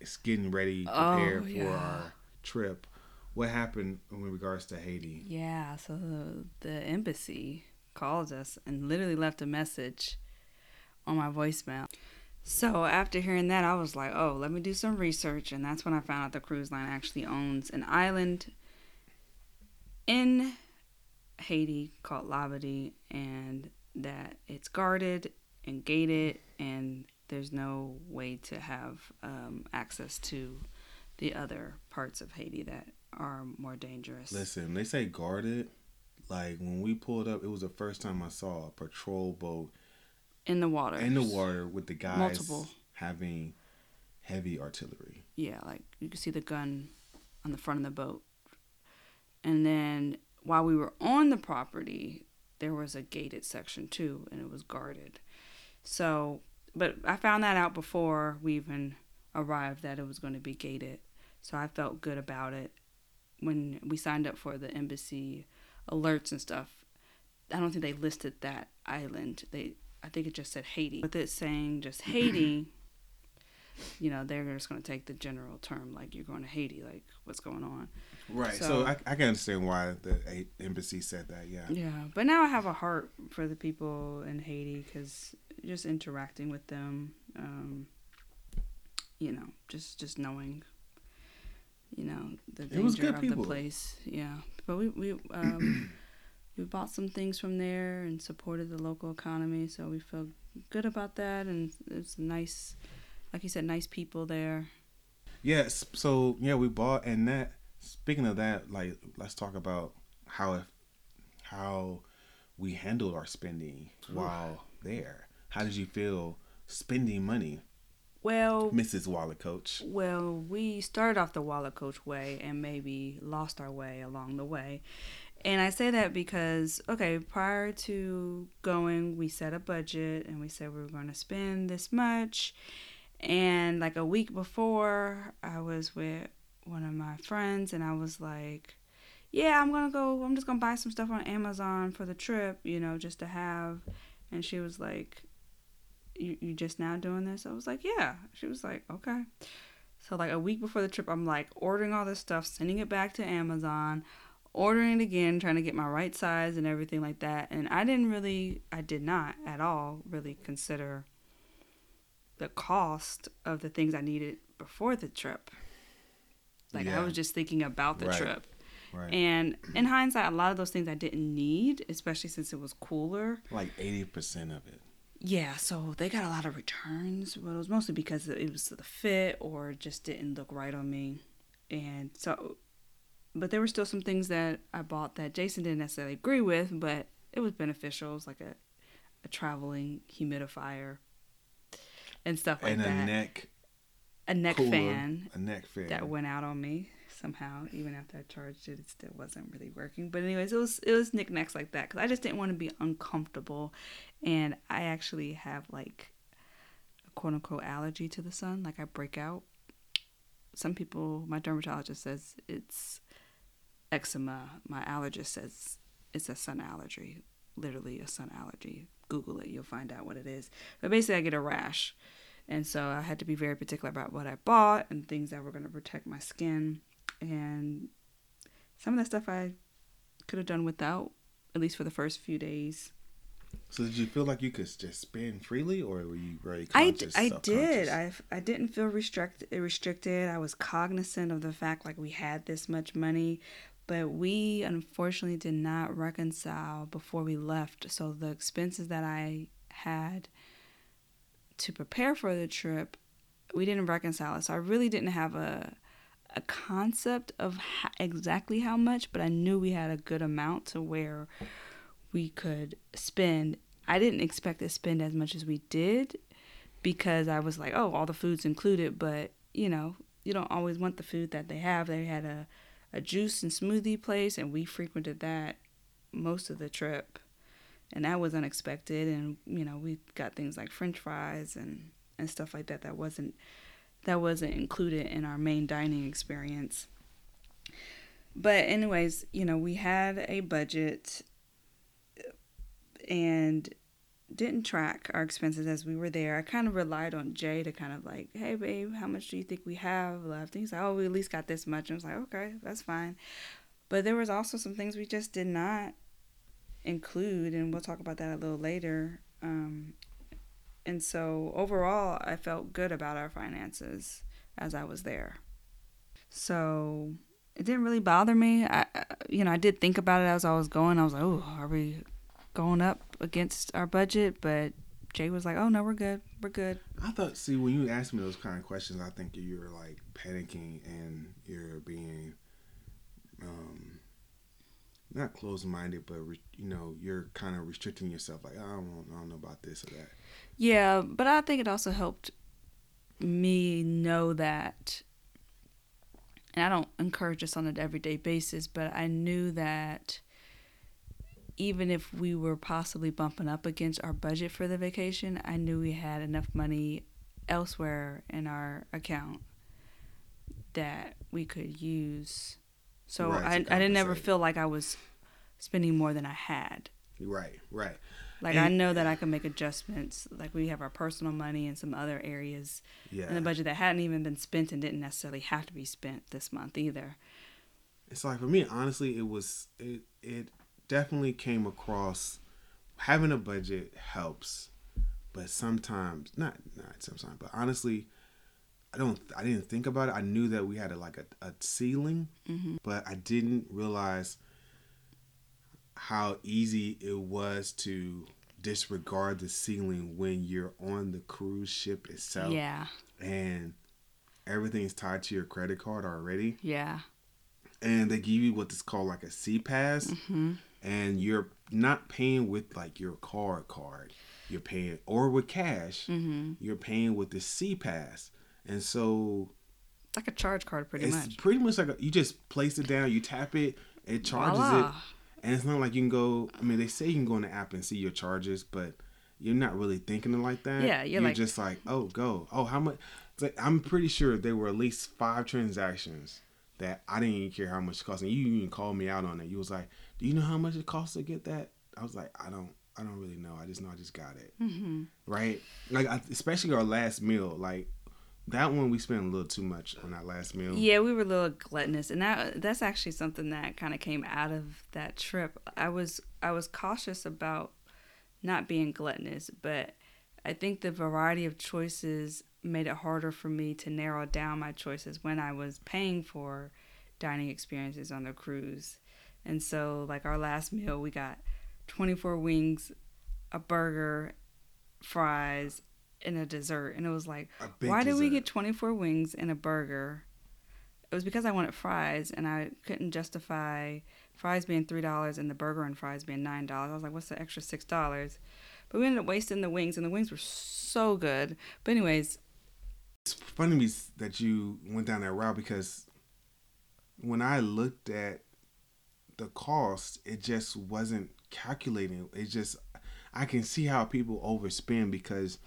it's getting ready, Oh, prepared for yeah. our trip? What happened in regards to Haiti? Yeah, so the, the embassy called us and literally left a message on my voicemail. So after hearing that, I was like, oh, let me do some research. And that's when I found out the cruise line actually owns an island in Haiti called Labadee and that it's guarded and gated and there's no way to have um, access to the other parts of Haiti that are more dangerous. Listen, they say guarded. Like when we pulled up, it was the first time I saw a patrol boat in the water. in the water with the guys Multiple. having heavy artillery. Yeah, like you could see the gun on the front of the boat. And then while we were on the property, there was a gated section too, and it was guarded. So, but I found that out before we even arrived that it was going to be gated. So I felt good about it when we signed up for the embassy alerts and stuff. I don't think they listed that island. They I think it just said Haiti. With it saying just Haiti, you know, they're just going to take the general term like you're going to Haiti, like what's going on. Right. So, So- I, I can understand why the embassy said that. Yeah. Yeah, but now I have a heart for the people in Haiti because just interacting with them, um, you know, just just knowing, you know, the danger of people. the place. Yeah, but we we um, we bought some things from there and supported the local economy, so we feel good about that. And it's a nice, like you said, nice people there. Yes. So yeah, we bought and that. Speaking of that, like let's talk about how if how we handled our spending while there. How did you feel spending money, Well, Mrs. Wallet Coach? Well, we started off the Wallet Coach way and maybe lost our way along the way. And I say that because, okay, prior to going, we set a budget and we said we were going to spend this much. And like a week before, I was with one of my friends and I was like, yeah, I'm to go, I'm just to buy some stuff on Amazon for the trip, you know, just to have. And she was like, you, you just now doing this? I was like, yeah. She was like, okay. So like a week before the trip, I'm like ordering all this stuff, sending it back to Amazon, ordering it again, trying to get my right size and everything like that. And I didn't really, I did not at all really consider the cost of the things I needed before the trip. Like Yeah. I was just thinking about the Right. trip. Right. And in hindsight, a lot of those things I didn't need, especially since it was cooler. like eighty percent of it. Yeah, so they got a lot of returns, but it was mostly because it was the fit or just didn't look right on me. And so, but there were still some things that I bought that Jason didn't necessarily agree with, but it was beneficial. It was like a, a traveling humidifier and stuff like and a neck a neck cooler, fan a neck fan. that went out on me somehow. Even after I charged it, it still wasn't really working. But anyways, it was it was knickknacks like that because I just didn't want to be uncomfortable, and I actually have like a quote unquote allergy to the sun. Like I break out. Some people, my dermatologist says it's eczema. My allergist says it's a sun allergy. Literally a sun allergy. Google it, you'll find out what it is. But basically, I get a rash. And so I had to be very particular about what I bought and things that were going to protect my skin. And some of that stuff I could have done without, at least for the first few days. So did you feel like you could just spend freely, or were you very I, conscious? d- I did. I, I didn't feel restricted. Restricted. I was cognizant of the fact like we had this much money, but we unfortunately did not reconcile before we left. So the expenses that I had to prepare for the trip we didn't reconcile it. So I really didn't have a a concept of how, exactly how much, but I knew we had a good amount to where we could spend. I didn't expect to spend as much as we did because I was like, oh, all the food's included, but you know, you don't always want the food that they have. They had a a juice and smoothie place and we frequented that most of the trip. And that was unexpected and you know, we got things like french fries and and stuff like that that wasn't that wasn't included in our main dining experience. But anyways, you know, we had a budget and didn't track our expenses as we were there. I kind of relied on Jay to kind of like, hey babe, how much do you think we have left? And he's like, oh, we at least got this much. And I was like, okay, that's fine. But there was also some things we just did not include, and we'll talk about that a little later. Um, and so overall, I felt good about our finances as I was there. So it didn't really bother me. I, you know, I did think about it as I was going. I was like, oh, are we going up against our budget? But Jay was like, oh, no, we're good. We're good. I thought, see, when you asked me those kind of questions, I think you're like panicking and you're being, um, not closed minded, but re- you know, you're kind of restricting yourself. Like, I don't, I don't know about this or that. Yeah, but I think it also helped me know that, and I don't encourage this on an everyday basis, but I knew that even if we were possibly bumping up against our budget for the vacation, I knew we had enough money elsewhere in our account that we could use. So Right, I, I didn't ever feel like I was spending more than I had. Right, right. Like I know that I can make adjustments. Like we have our personal money and some other areas Yeah. in the budget that hadn't even been spent and didn't necessarily have to be spent this month either. it's like for me honestly it was it it definitely came across having a budget helps but sometimes not not sometimes but honestly i don't i didn't think about it. I knew that we had a, like a, a ceiling but i didn't realize how easy it was to disregard the ceiling when you're on the cruise ship itself. Yeah, and everything's tied to your credit card already. Yeah, and they give you what is called like a SeaPass, Mm-hmm. and you're not paying with like your card card, you're paying or with cash, Mm-hmm. you're paying with the SeaPass, and so it's like a charge card, pretty much. it's much. pretty much like a, you just place it down, you tap it, it charges Voila. it, and it's not like you can go. I mean, they say you can go in the app and see your charges, but you're not really thinking it like that. Yeah, you're like- just like, oh, go. Oh, how much? like, I'm pretty sure there were at least five transactions that I didn't even care how much it cost. And you even called me out on it. You was like, do you know how much it costs to get that? I was like, I don't. I don't really know. I just know I just got it. Mm-hmm. Right? Like, I, especially our last meal. Like, that one we spent a little too much on that last meal. Yeah, we were a little gluttonous, and that that's actually something that kind of came out of that trip. I was I was cautious about not being gluttonous, but I think the variety of choices made it harder for me to narrow down my choices when I was paying for dining experiences on the cruise. And so, like our last meal, we got 24 wings, a burger, fries, and a dessert. And it was like, why did we get 24 wings and a burger? It was because I wanted fries and I couldn't justify fries being $3 and the burger and fries being $9. I was like, what's the extra $6? But we ended up wasting the wings and the wings were so good. But, anyways, it's funny to me that you went down that route because when I looked at the cost, it just wasn't calculating. It just I can see how people overspend because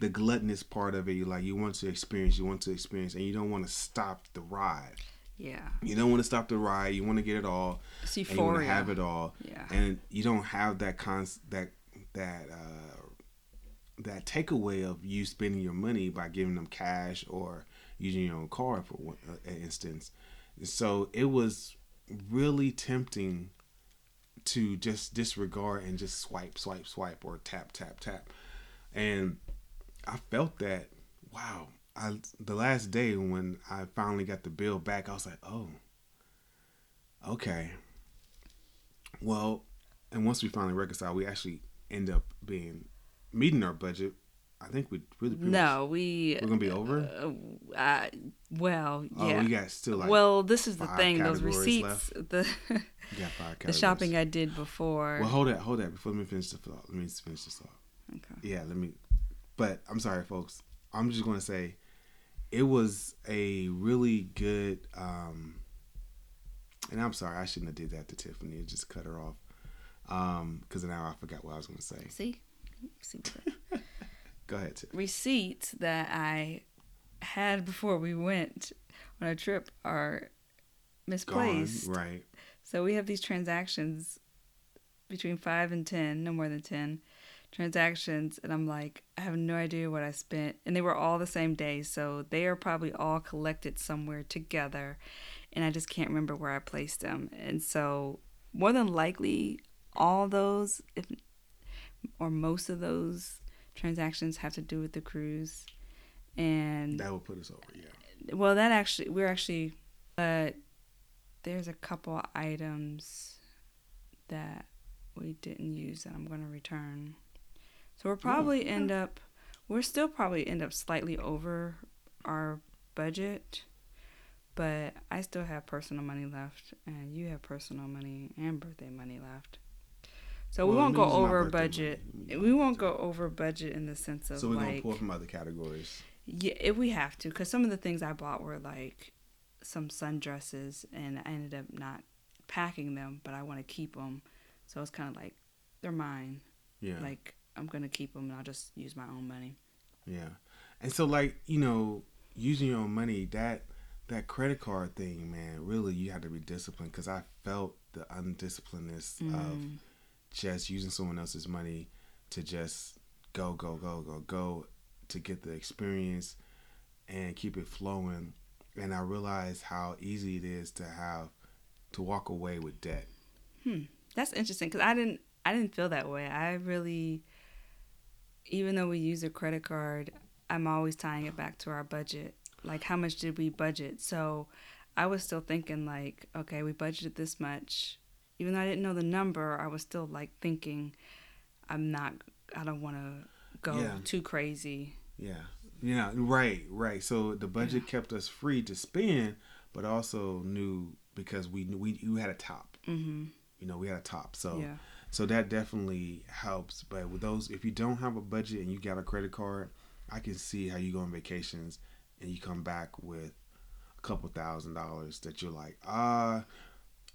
the gluttonous part of it, you like you want to experience, you want to experience, and you don't want to stop the ride. yeah, You don't want to stop the ride. You want to get it all, it's and you want to have it all Yeah. and you don't have that cons that that uh that takeaway of you spending your money by giving them cash or using your own card for one uh, instance so it was really tempting to just disregard and just swipe swipe swipe or tap tap tap and i felt that wow I, the last day when i finally got the bill back i was like oh okay well, and once we finally reconcile, we actually end up being meeting our budget I think we really No, we. much, we're gonna be over. Uh, uh, well, Oh, yeah. you got still like well, this is the thing. Those receipts, left. the you got five the shopping I did before. Well, hold that, hold that. Before let me finish the thought. Let me finish this thought. okay. Yeah, let me. But I'm sorry, folks. I'm just gonna say, it was a really good. um And I'm sorry, I shouldn't have did that to Tiffany. It just cut her off. Um, because now I forgot what I was gonna say. See, see Go ahead, Tiff. receipts that I had before we went on a trip are Gone. misplaced. Right. So we have these transactions between five and ten, no more than ten transactions, and I'm like, I have no idea what I spent, and they were all the same day, so they are probably all collected somewhere together, and I just can't remember where I placed them, and so more than likely, all those, if or most of those transactions have to do with the cruise, and That will put us over. Yeah. well, that actually, we're actually, but there's a couple items that we didn't use that I'm going to return. So we'll probably end up, we're still probably end up slightly over our budget, but I still have personal money left, and you have personal money and birthday money left. So we won't go over budget. We won't go over budget in the sense of So we're like gonna pull from other categories. yeah, if we have to, because some of the things I bought were like some sundresses, and I ended up not packing them, but I want to keep them. So it's kind of like they're mine. Yeah. Like I'm gonna keep them, and I'll just use my own money. Yeah. And so like, you know, using your own money, that that credit card thing, man, really you had to be disciplined cuz I felt the undisciplinedness of Mm. just using someone else's money to just go go go go go to get the experience and keep it flowing. And I realized how easy it is to have to walk away with debt. Hmm. That's interesting because I didn't I didn't feel that way. I really, even though we use a credit card, I'm always tying it back to our budget. Like how much did we budget? So I was still thinking like, okay, we budgeted this much. Even though I didn't know the number, I was still like thinking, I'm not. I don't want to go Yeah. too crazy. Yeah. Yeah, right, right. So the budget kept us free to spend, but also knew because we knew we, we had a top. hmm You know, we had a top. So Yeah. So that definitely helps. But with those, if you don't have a budget and you got a credit card, I can see how you go on vacations and you come back with a couple thousand dollars that you're like, ah.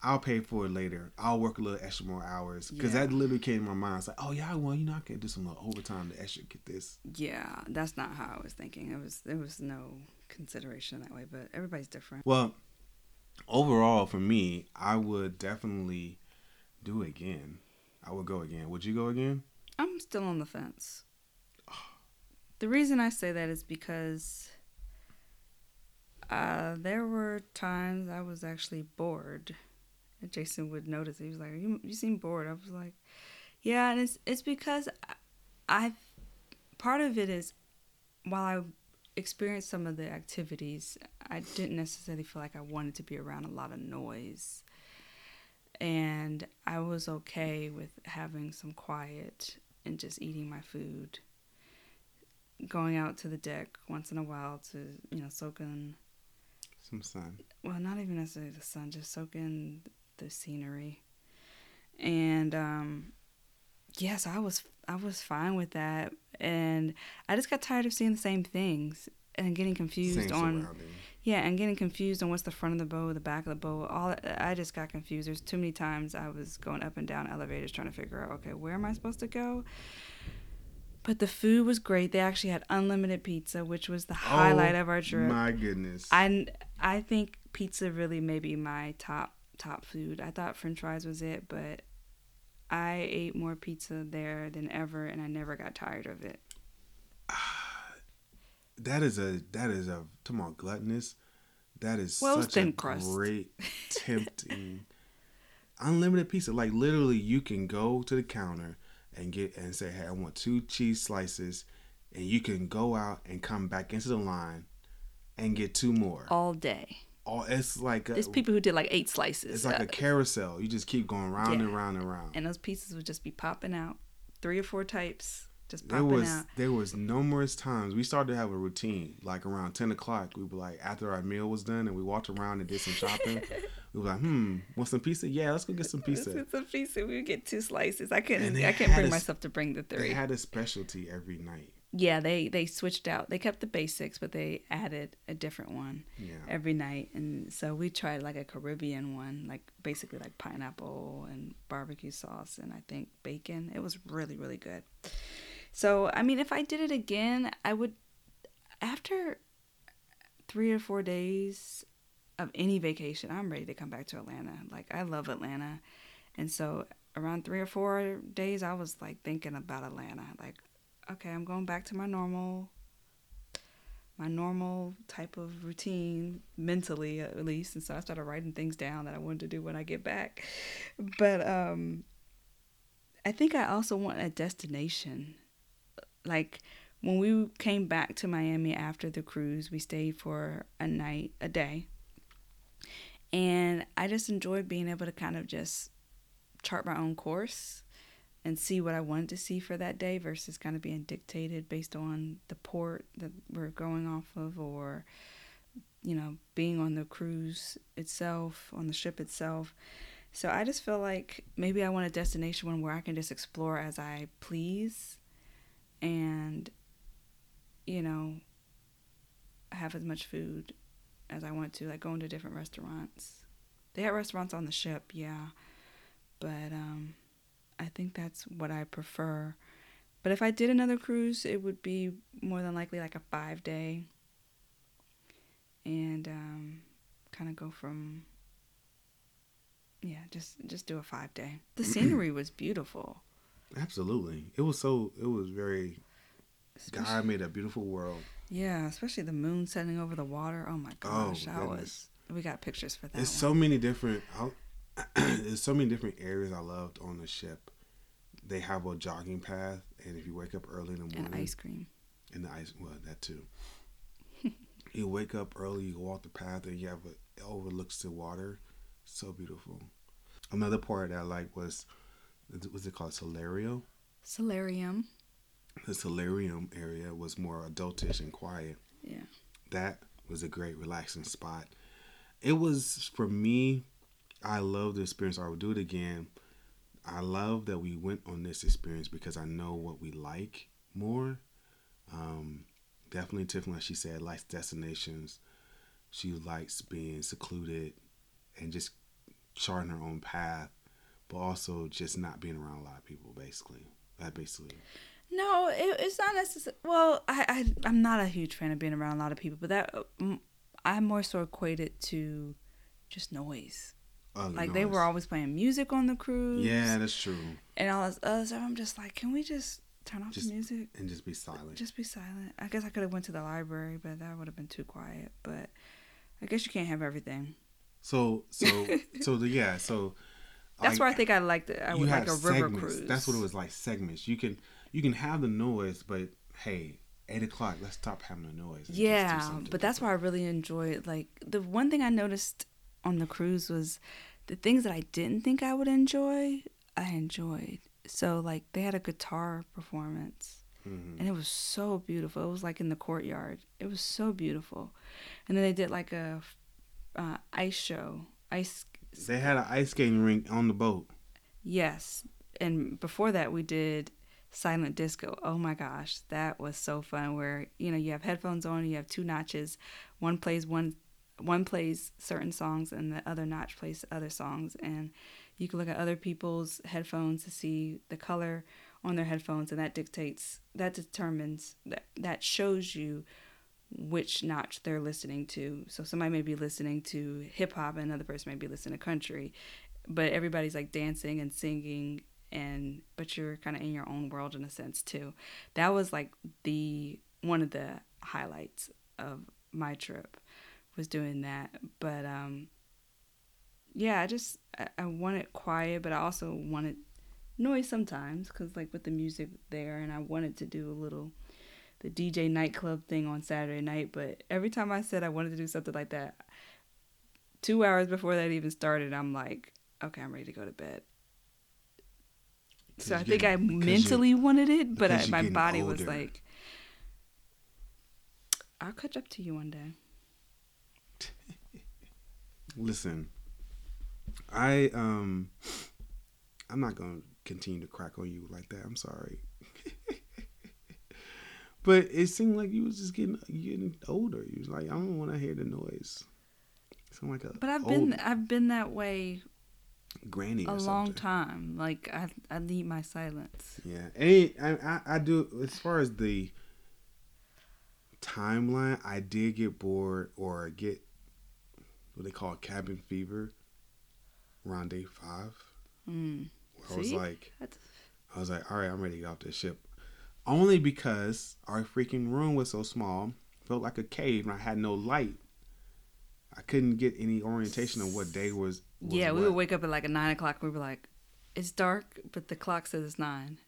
I'll pay for it later. I'll work a little extra more hours because Yeah. that literally came to my mind. It's like, oh yeah, well, you know, I can do some little overtime to extra get this. Yeah, that's not how I was thinking. It was there was no consideration that way, but everybody's different. Well, overall, for me, I would definitely do it again. I would go again. Would you go again? I'm still on the fence. The reason I say that is because uh, there were times I was actually bored. And Jason would notice. He was like, "You you seem bored." I was like, "Yeah," and it's it's because I, I part of it is while I experienced some of the activities, I didn't necessarily feel like I wanted to be around a lot of noise. And I was okay with having some quiet and just eating my food. Going out to the deck once in a while to, you know, soak in, Some sun. well, not even necessarily the sun, just soak in the scenery. And, um, yes, I was, I was fine with that. And I just got tired of seeing the same things and getting confused Same on surrounding. Yeah, and getting confused on what's the front of the bow, the back of the bow. All I just got confused. There's too many times I was going up and down elevators trying to figure out, okay, where am I supposed to go? But the food was great. They actually had unlimited pizza, which was the highlight oh of our trip. Oh My goodness. I I think pizza really may be my top top food. I thought French fries was it, but I ate more pizza there than ever, and I never got tired of it. That is a that is a come on gluttonous. That is Well, such a crust. great tempting unlimited pizza. Like literally, you can go to the counter and get and say, "Hey, I want two cheese slices," and you can go out and come back into the line and get two more. All day. All it's like a, There's people who did like eight slices. it's like Uh, a carousel. You just keep going round and round and round. and those pieces would just be popping out, three or four types, just There was out. there was numerous times we started to have a routine. Like around ten o'clock, we were like after our meal was done and we walked around and did some shopping. we were like, hmm, want some pizza? Yeah, let's go get some Let's pizza. get some pizza. We would get two slices. I couldn't. I couldn't bring a myself to bring the They three. had a specialty every night. yeah, they they switched out. They kept the basics, but they added a different one Yeah. every night. And so we tried like a Caribbean one, like basically like pineapple and barbecue sauce and I think bacon. It was really really good. So I mean, if I did it again, I would after three or four days of any vacation, I'm ready to come back to Atlanta. Like I love Atlanta, and so around three or four days, I was like thinking about Atlanta. Like, okay, I'm going back to my normal, my normal type of routine mentally at least. And so I started writing things down that I wanted to do when I get back. But um, I think I also want a destination. Like when we came back to Miami after the cruise, we stayed for a night, a day. And I just enjoyed being able to kind of just chart my own course and see what I wanted to see for that day versus kind of being dictated based on the port that we're going off of or you know being on the cruise itself on the ship itself so i just feel like maybe i want a destination one where i can just explore as i please and you know have as much food as i want to like going to different restaurants they had restaurants on the ship yeah but um I think that's what I prefer. But if I did another cruise, it would be more than likely like a five day. And um, kind of go from yeah, just just do a five day. The scenery was beautiful. Absolutely. It was so it was very Especially- God made a beautiful world. yeah, especially the moon setting over the water. Oh my Oh, gosh, that was. We got pictures for that. There's so many different there's so many different areas I loved on the ship. They have a jogging path and if you wake up early in the morning and ice cream. and the ice well that too. you wake up early, you walk the path and you have a, it overlooks the water. So beautiful. Another part that I like was what's it called? Solarium. Solarium. The solarium area was more adultish and quiet. Yeah. that was a great relaxing spot. It was for me. I love the experience. I would do it again. I love that we went on this experience because I know what we like more. Um, definitely, Tiffany, like she said, likes destinations. She likes being secluded and just charting her own path, but also just not being around a lot of people. Basically, that basically. No, it, it's not necessary. Well, I, I I'm not a huge fan of being around a lot of people, but that mm, I more so equate it to just noise. The Like they were always playing music on the cruise. Yeah, that's true. And all this other stuff. I'm just like, can we just turn off Just- the music? And just be silent. Just be silent. I guess I could have went to the library, but that would have been too quiet. But I guess you can't have everything. So so so the yeah so That's where I think I liked it. I would like a river segments. cruise. That's what it was like segments. You can you can have the noise, but hey, eight o'clock, let's stop having the noise. and just do Yeah, but that's why I really enjoyed like the one thing I noticed on the cruise was the things that I didn't think I would enjoy, I enjoyed. So like they had a guitar performance. Mhm. and it was so beautiful. It was like in the courtyard. It was so beautiful. And then they did like a uh, ice show. Ice They had an ice skating rink on the boat. Yes. And before that, we did silent disco. Oh my gosh, that was so fun. Where you know you have headphones on, you have two notches. One plays one, one plays certain songs, and the other notch plays other songs. And you can look at other people's headphones to see the color on their headphones, and that dictates, that determines that that shows you which notch they're listening to. So somebody may be listening to hip hop, and another person may be listening to country but everybody's like dancing and singing and but you're kind of in your own world in a sense too that was like the one of the highlights of my trip was doing that but um yeah i just i, I wanted quiet but i also wanted noise sometimes because like with the music there and i wanted to do a little the dj nightclub thing on saturday night but every time i said i wanted to do something like that two hours before that even started i'm like okay i'm ready to go to bed So I think I getting- mentally wanted it, but I, my body was like, "I'll catch up to you one day." Listen, I um, I'm not gonna continue to crack on you like that. I'm sorry, but it seemed like you was just getting getting older. You was like, I don't want to hear the noise. Sound like a But I've been I've been that way granny a long time. Like I I need my silence. Yeah, and I, I I do as far as the timeline. I did get bored or get what they call cabin fever around day five. Mm. I was like, That's, I was like, all right, I'm ready to get off this ship. Only because our freaking room was so small, felt like a cave, and I had no light. I couldn't get any orientation of what day was. was yeah, we what. would wake up at like a nine o'clock. We were like, "It's dark," but the clock says it's nine,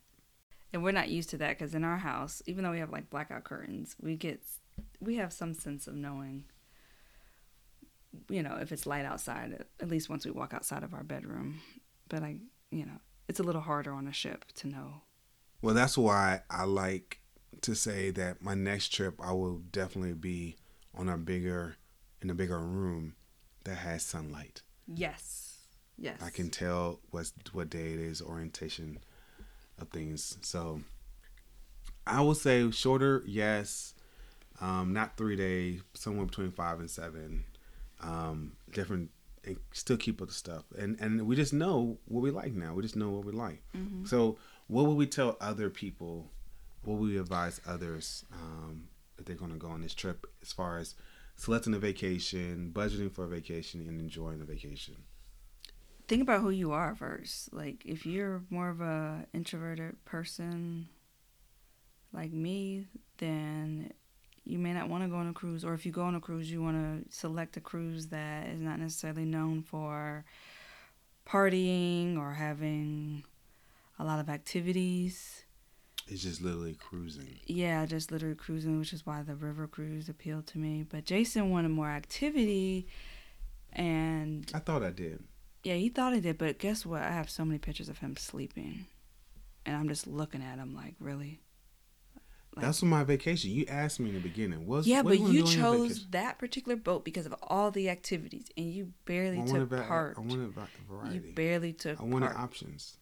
and we're not used to that because in our house, even though we have like blackout curtains, we get we have some sense of knowing. You know, if it's light outside, at least once we walk outside of our bedroom. But I, you know, it's a little harder on a ship to know. Well, that's why I like to say that my next trip I will definitely be on a bigger in a bigger room that has sunlight. Yes. Yes. I can tell what's what day it is, orientation of things. So I will say shorter, yes. Um, not three day, somewhere between five and seven. Um, different and still keep up the stuff. And and we just know what we like now. We just know what we like. Mm-hmm. So what would we tell other people? What would we advise others um, if they're gonna go on this trip as far as selecting a vacation, budgeting for a vacation, and enjoying the vacation? think about who you are first. Like if you're more of a introverted person like me, then you may not want to go on a cruise or if you go on a cruise you want to select a cruise that is not necessarily known for partying or having a lot of activities. It's just literally cruising. Yeah, just literally cruising, which is why the river cruise appealed to me. But Jason wanted more activity and I thought I did. yeah, he thought he did, but guess what? I have so many pictures of him sleeping. And I'm just looking at him like, really? Like- That's my vacation. You asked me in the beginning. What's, yeah, what but you your chose that particular boat because of all the activities, and you barely I took va- part. I wanted va- you variety. You barely took I wanted part. options.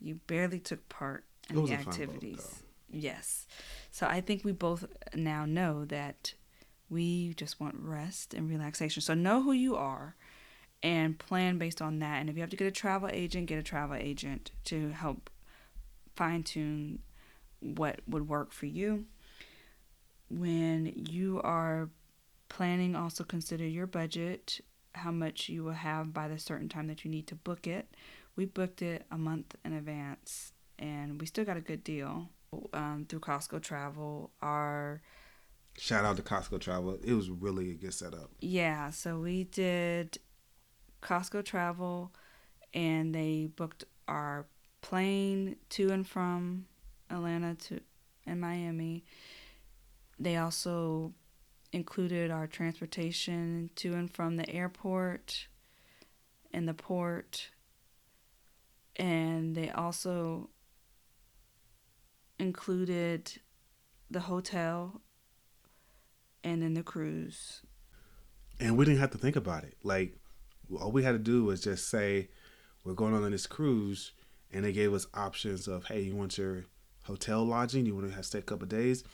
You barely took part in the boat, activities. yes. So I think we both now know that we just want rest and relaxation. So know who you are and plan based on that. And if you have to get a travel agent, get a travel agent to help fine tune what would work for you. When you are planning, also consider your budget, how much you will have by the certain time that you need to book it. We booked it a month in advance and we still got a good deal um, through Costco Travel. Our Shout out to Costco Travel. It was really a good setup. Yeah, so we did Costco travel and they booked our plane to and from Atlanta to and Miami. They also included our transportation to and from the airport and the port. And they also included the hotel and then the cruise. And we didn't have to think about it. Like, all we had to do was just say, we're going on this cruise. And they gave us options of, hey, you want your hotel lodging? You want to have stay a couple days?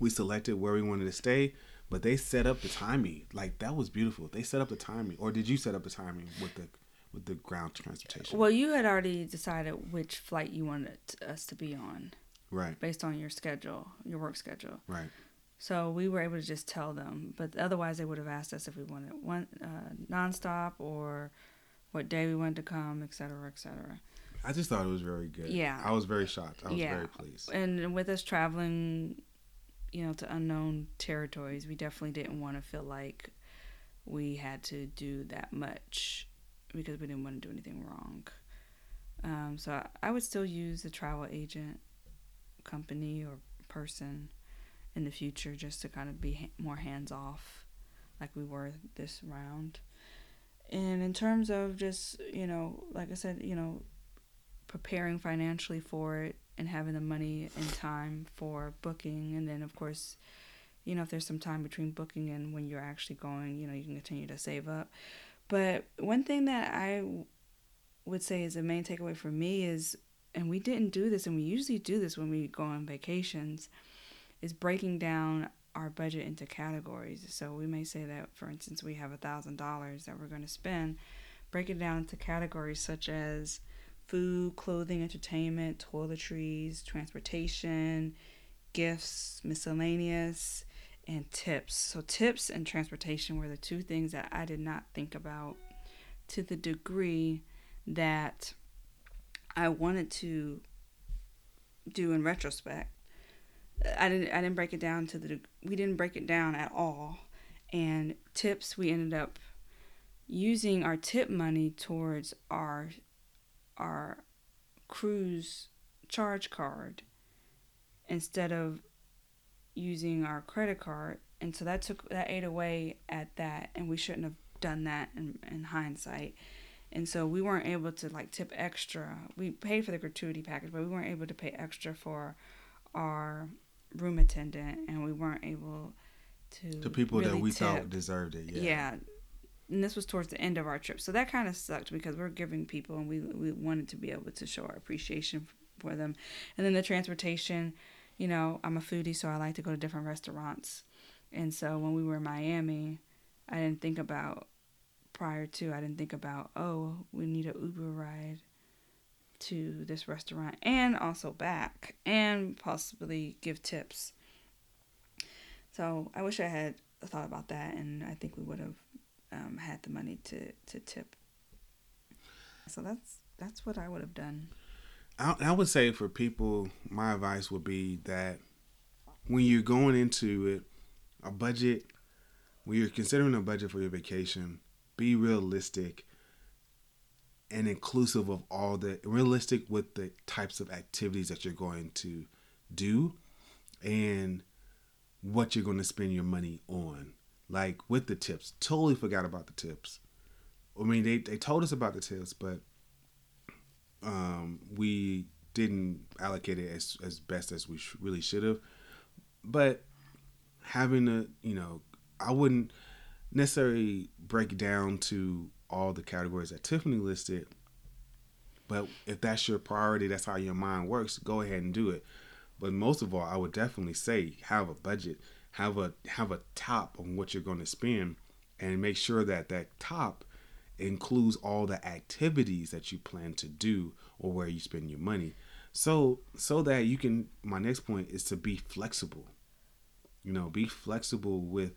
We selected where we wanted to stay, but they set up the timing. Like that was beautiful. They set up the timing, or did you set up the timing with the with the ground transportation? Well, you had already decided which flight you wanted us to be on right, based on your schedule, your work schedule. right. So we were able to just tell them, but otherwise they would have asked us if we wanted one uh, nonstop or what day we wanted to come, et cetera, et cetera. I just thought it was very good. Yeah. I was very shocked. I was Yeah. very pleased. And with us traveling, you know, to unknown territories, we definitely didn't want to feel like we had to do that much because we didn't want to do anything wrong. Um, so I, I would still use a travel agent company or person in the future just to kind of be ha- more hands off like we were this round. And in terms of just, you know, like I said, you know, preparing financially for it and having the money and time for booking and then of course you know if there's some time between booking and when you're actually going you know you can continue to save up but one thing that i would say is the main takeaway for me is and we didn't do this and we usually do this when we go on vacations is breaking down our budget into categories. So we may say that for instance we have a thousand dollars that we're going to spend. Break it down into categories such as food, clothing, entertainment, toiletries, transportation, gifts, miscellaneous, and tips. So, tips and transportation were the two things that I did not think about to the degree that I wanted to do in retrospect. I didn't I didn't break it down to the we didn't break it down at all. And tips we ended up using our tip money towards our our cruise charge card instead of using our credit card. And so that took that ate away at that and we shouldn't have done that in, in hindsight. And so we weren't able to like tip extra. We paid for the gratuity package but we weren't able to pay extra for our room attendant and we weren't able to the people really that we tip. thought deserved it yeah, yeah. And this was towards the end of our trip. So that kind of sucked because we're giving people and we, we wanted to be able to show our appreciation for them. And then the transportation you know i'm a foodie so i like to go to different restaurants and so when we were in miami i didn't think about prior to i didn't think about oh we need an uber ride to this restaurant and also back and possibly give tips so i wish i had thought about that and i think we would have um, had the money to to tip. So that's that's what I would have done. I, I would say for people, my advice would be that when you're going into it, a budget, when you're considering a budget for your vacation, be realistic and inclusive of all the realistic with the types of activities that you're going to do and what you're going to spend your money on like with the tips. Totally forgot about the tips. I mean, they, they told us about the tips, but um, we didn't allocate it as, as best as we sh- really should have. But having a, you know, I wouldn't necessarily break down to all the categories that Tiffany listed. But if that's your priority, that's how your mind works, go ahead and do it. But most of all, I would definitely say have a budget have a have a top on what you're going to spend and make sure that that top includes all the activities that you plan to do or where you spend your money. So so that you can my next point is to be flexible. You know be flexible with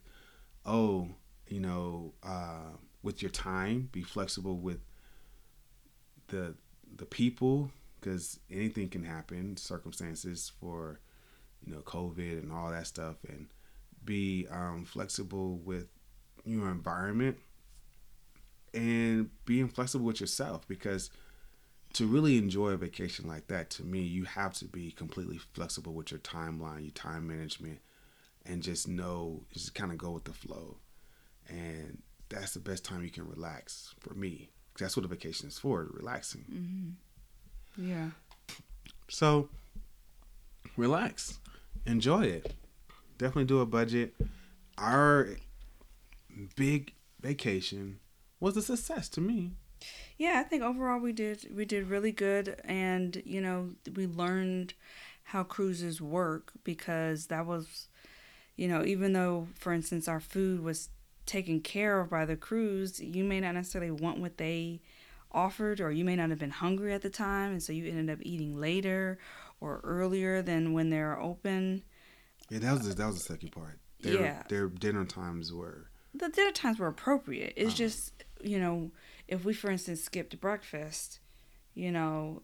oh you know uh, with your time be flexible with the the people because anything can happen circumstances for you know covid and all that stuff and be um, flexible with your environment and being flexible with yourself because to really enjoy a vacation like that to me you have to be completely flexible with your timeline your time management and just know just kind of go with the flow. And that's the best time you can relax for me. That's what a vacation is for relaxing. Mm-hmm. yeah. So relax. Enjoy it. Definitely do a budget. Our big vacation was a success to me. Yeah, I think overall we did we did really good and you know, we learned how cruises work because that was you know, even though for instance our food was taken care of by the cruise, you may not necessarily want what they offered or you may not have been hungry at the time and so you ended up eating later or earlier than when they're open yeah, that was the, that was the second part. Their, yeah, their dinner times were the dinner times were appropriate. It's um, just you know if we for instance skipped breakfast, you know,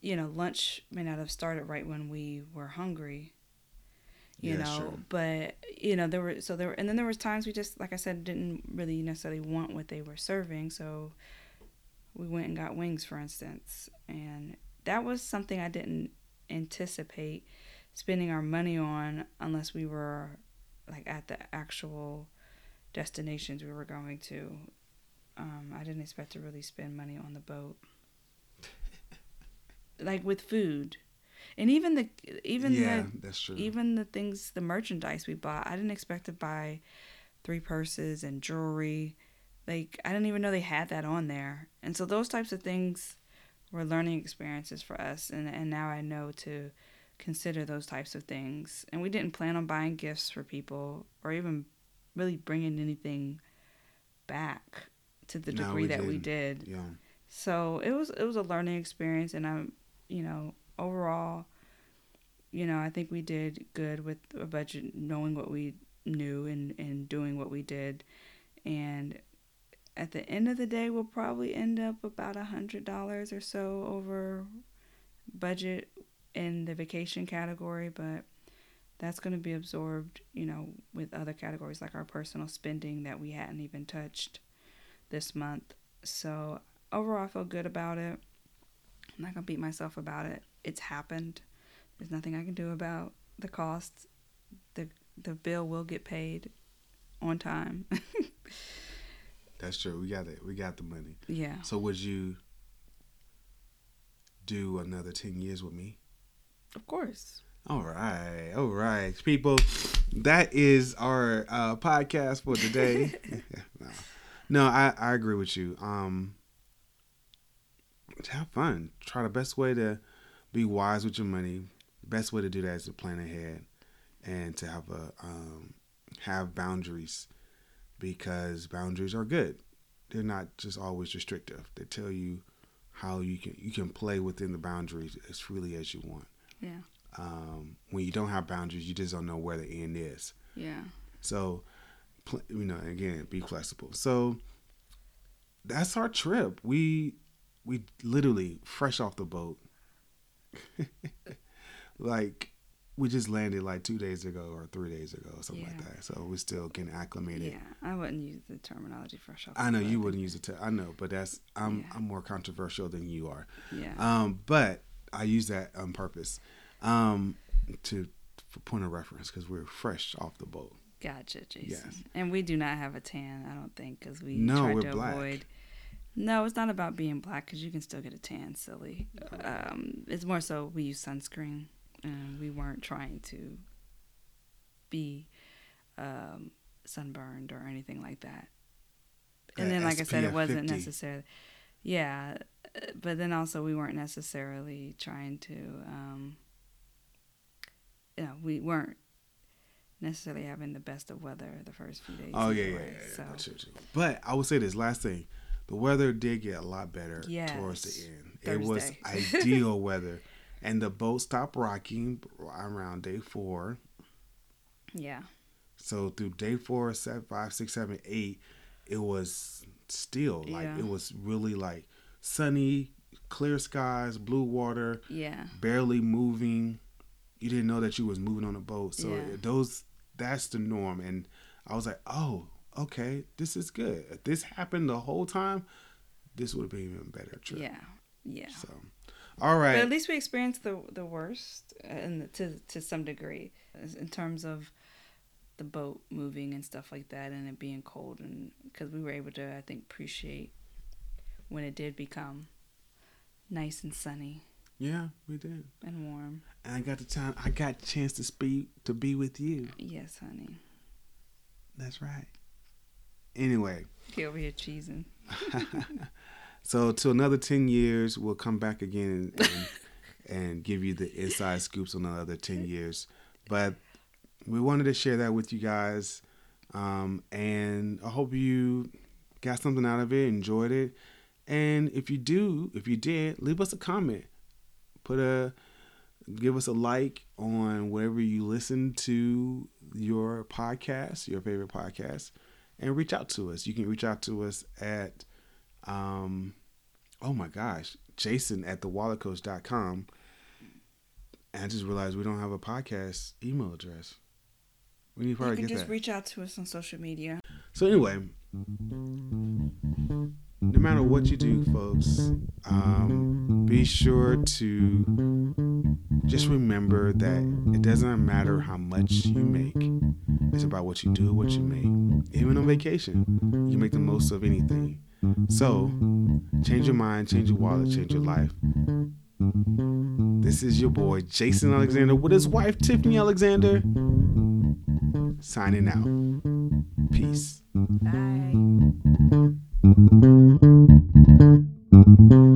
you know lunch may not have started right when we were hungry. You yeah, know, sure. but you know there were so there were, and then there was times we just like I said didn't really necessarily want what they were serving, so we went and got wings for instance, and that was something I didn't anticipate spending our money on unless we were like at the actual destinations we were going to. Um, I didn't expect to really spend money on the boat. like with food, and even the even yeah, the that's true. even the things the merchandise we bought. I didn't expect to buy three purses and jewelry. Like I didn't even know they had that on there, and so those types of things were learning experiences for us, and and now I know to consider those types of things. And we didn't plan on buying gifts for people or even really bringing anything back to the No, degree we that we didn't. did. yeah. So it was it was a learning experience, and I'm you know overall, you know I think we did good with a budget, knowing what we knew and and doing what we did, and at the end of the day, we'll probably end up about a hundred dollars or so over budget in the vacation category, but that's going to be absorbed, you know, with other categories like our personal spending that we hadn't even touched this month. So overall, I feel good about it. I'm not gonna beat myself about it. It's happened. There's nothing I can do about the costs. the The bill will get paid on time. That's true. We got it. We got the money. yeah. So would you do another ten years with me? Of course. All right, all right, people. That is our uh, podcast for today. no, no I, I agree with you. Um, have fun. Try the best way to be wise with your money. Best way to do that is to plan ahead and to have a um, have boundaries because boundaries are good. They're not just always restrictive. They tell you how you can you can play within the boundaries as freely as you want Yeah. um, when you don't have boundaries, you just don't know where the end is. Yeah. So, you know, again, be flexible. So that's our trip. We we literally fresh off the boat. like we just landed like two days ago or three days ago, or something like that. So we're still getting acclimated. Yeah. I wouldn't use the terminology fresh off. I know you wouldn't use it. To, I know, but that's I'm Yeah. I'm more controversial than you are. Yeah. Um, but I use that on purpose, um, to for point of reference because we're fresh off the boat. Gotcha, Jason. Yes. And we do not have a tan, I don't think, because we No, tried to black. avoid. No, it's not about being black because you can still get a tan. Silly. Um, it's more so we use sunscreen, and we weren't trying to be um, sunburned or anything like that. And Uh, then, like I said, it wasn't 50. necessarily. Yeah, uh, but then also we weren't necessarily trying to. Um, you know, we weren't necessarily having the best of weather the first few days. Oh yeah, yeah, yeah. yeah. So true, too. But I would say this last thing: the weather did get a lot better towards the end. It was ideal weather, and the boat stopped rocking around day four. yeah, So through day four, seven, five, six, seven, eight, it was still like Yeah. it was really like sunny, clear skies, blue water, yeah, barely moving. You didn't know that you was moving on a boat. So Yeah. those that's the norm. And I was like, oh, okay, this is good. If this happened the whole time, this would have been even better trip. yeah, yeah. So, all right. But at least we experienced the the worst, and to to some degree, in terms of the boat moving and stuff like that, and it being cold, and because we were able to, I think, appreciate when it did become nice and sunny yeah, we did. and warm. And I got the time. I got a chance to speak to be with you. Yes, honey. That's right. Anyway. Get over here cheesing. so to another 10 years we'll come back again and, and, and give you the inside scoops on the other 10 years but we wanted to share that with you guys um, and i hope you got something out of it enjoyed it and if you do if you did leave us a comment put a give us a like on wherever you listen to your podcast your favorite podcast and reach out to us. You can reach out to us at um oh my gosh jason at thewalletcoach.com and i just realized we don't have a podcast email address. We need to You can get just that. reach out to us on social media. so anyway no matter what you do folks um, be sure to just remember that it doesn't matter how much you make it's about what you do what you make even on vacation you make the most of anything so change your mind change your wallet change your life This is your boy Jason Alexander with his wife Tiffany Alexander. Signing out. Peace. Bye. Thank you.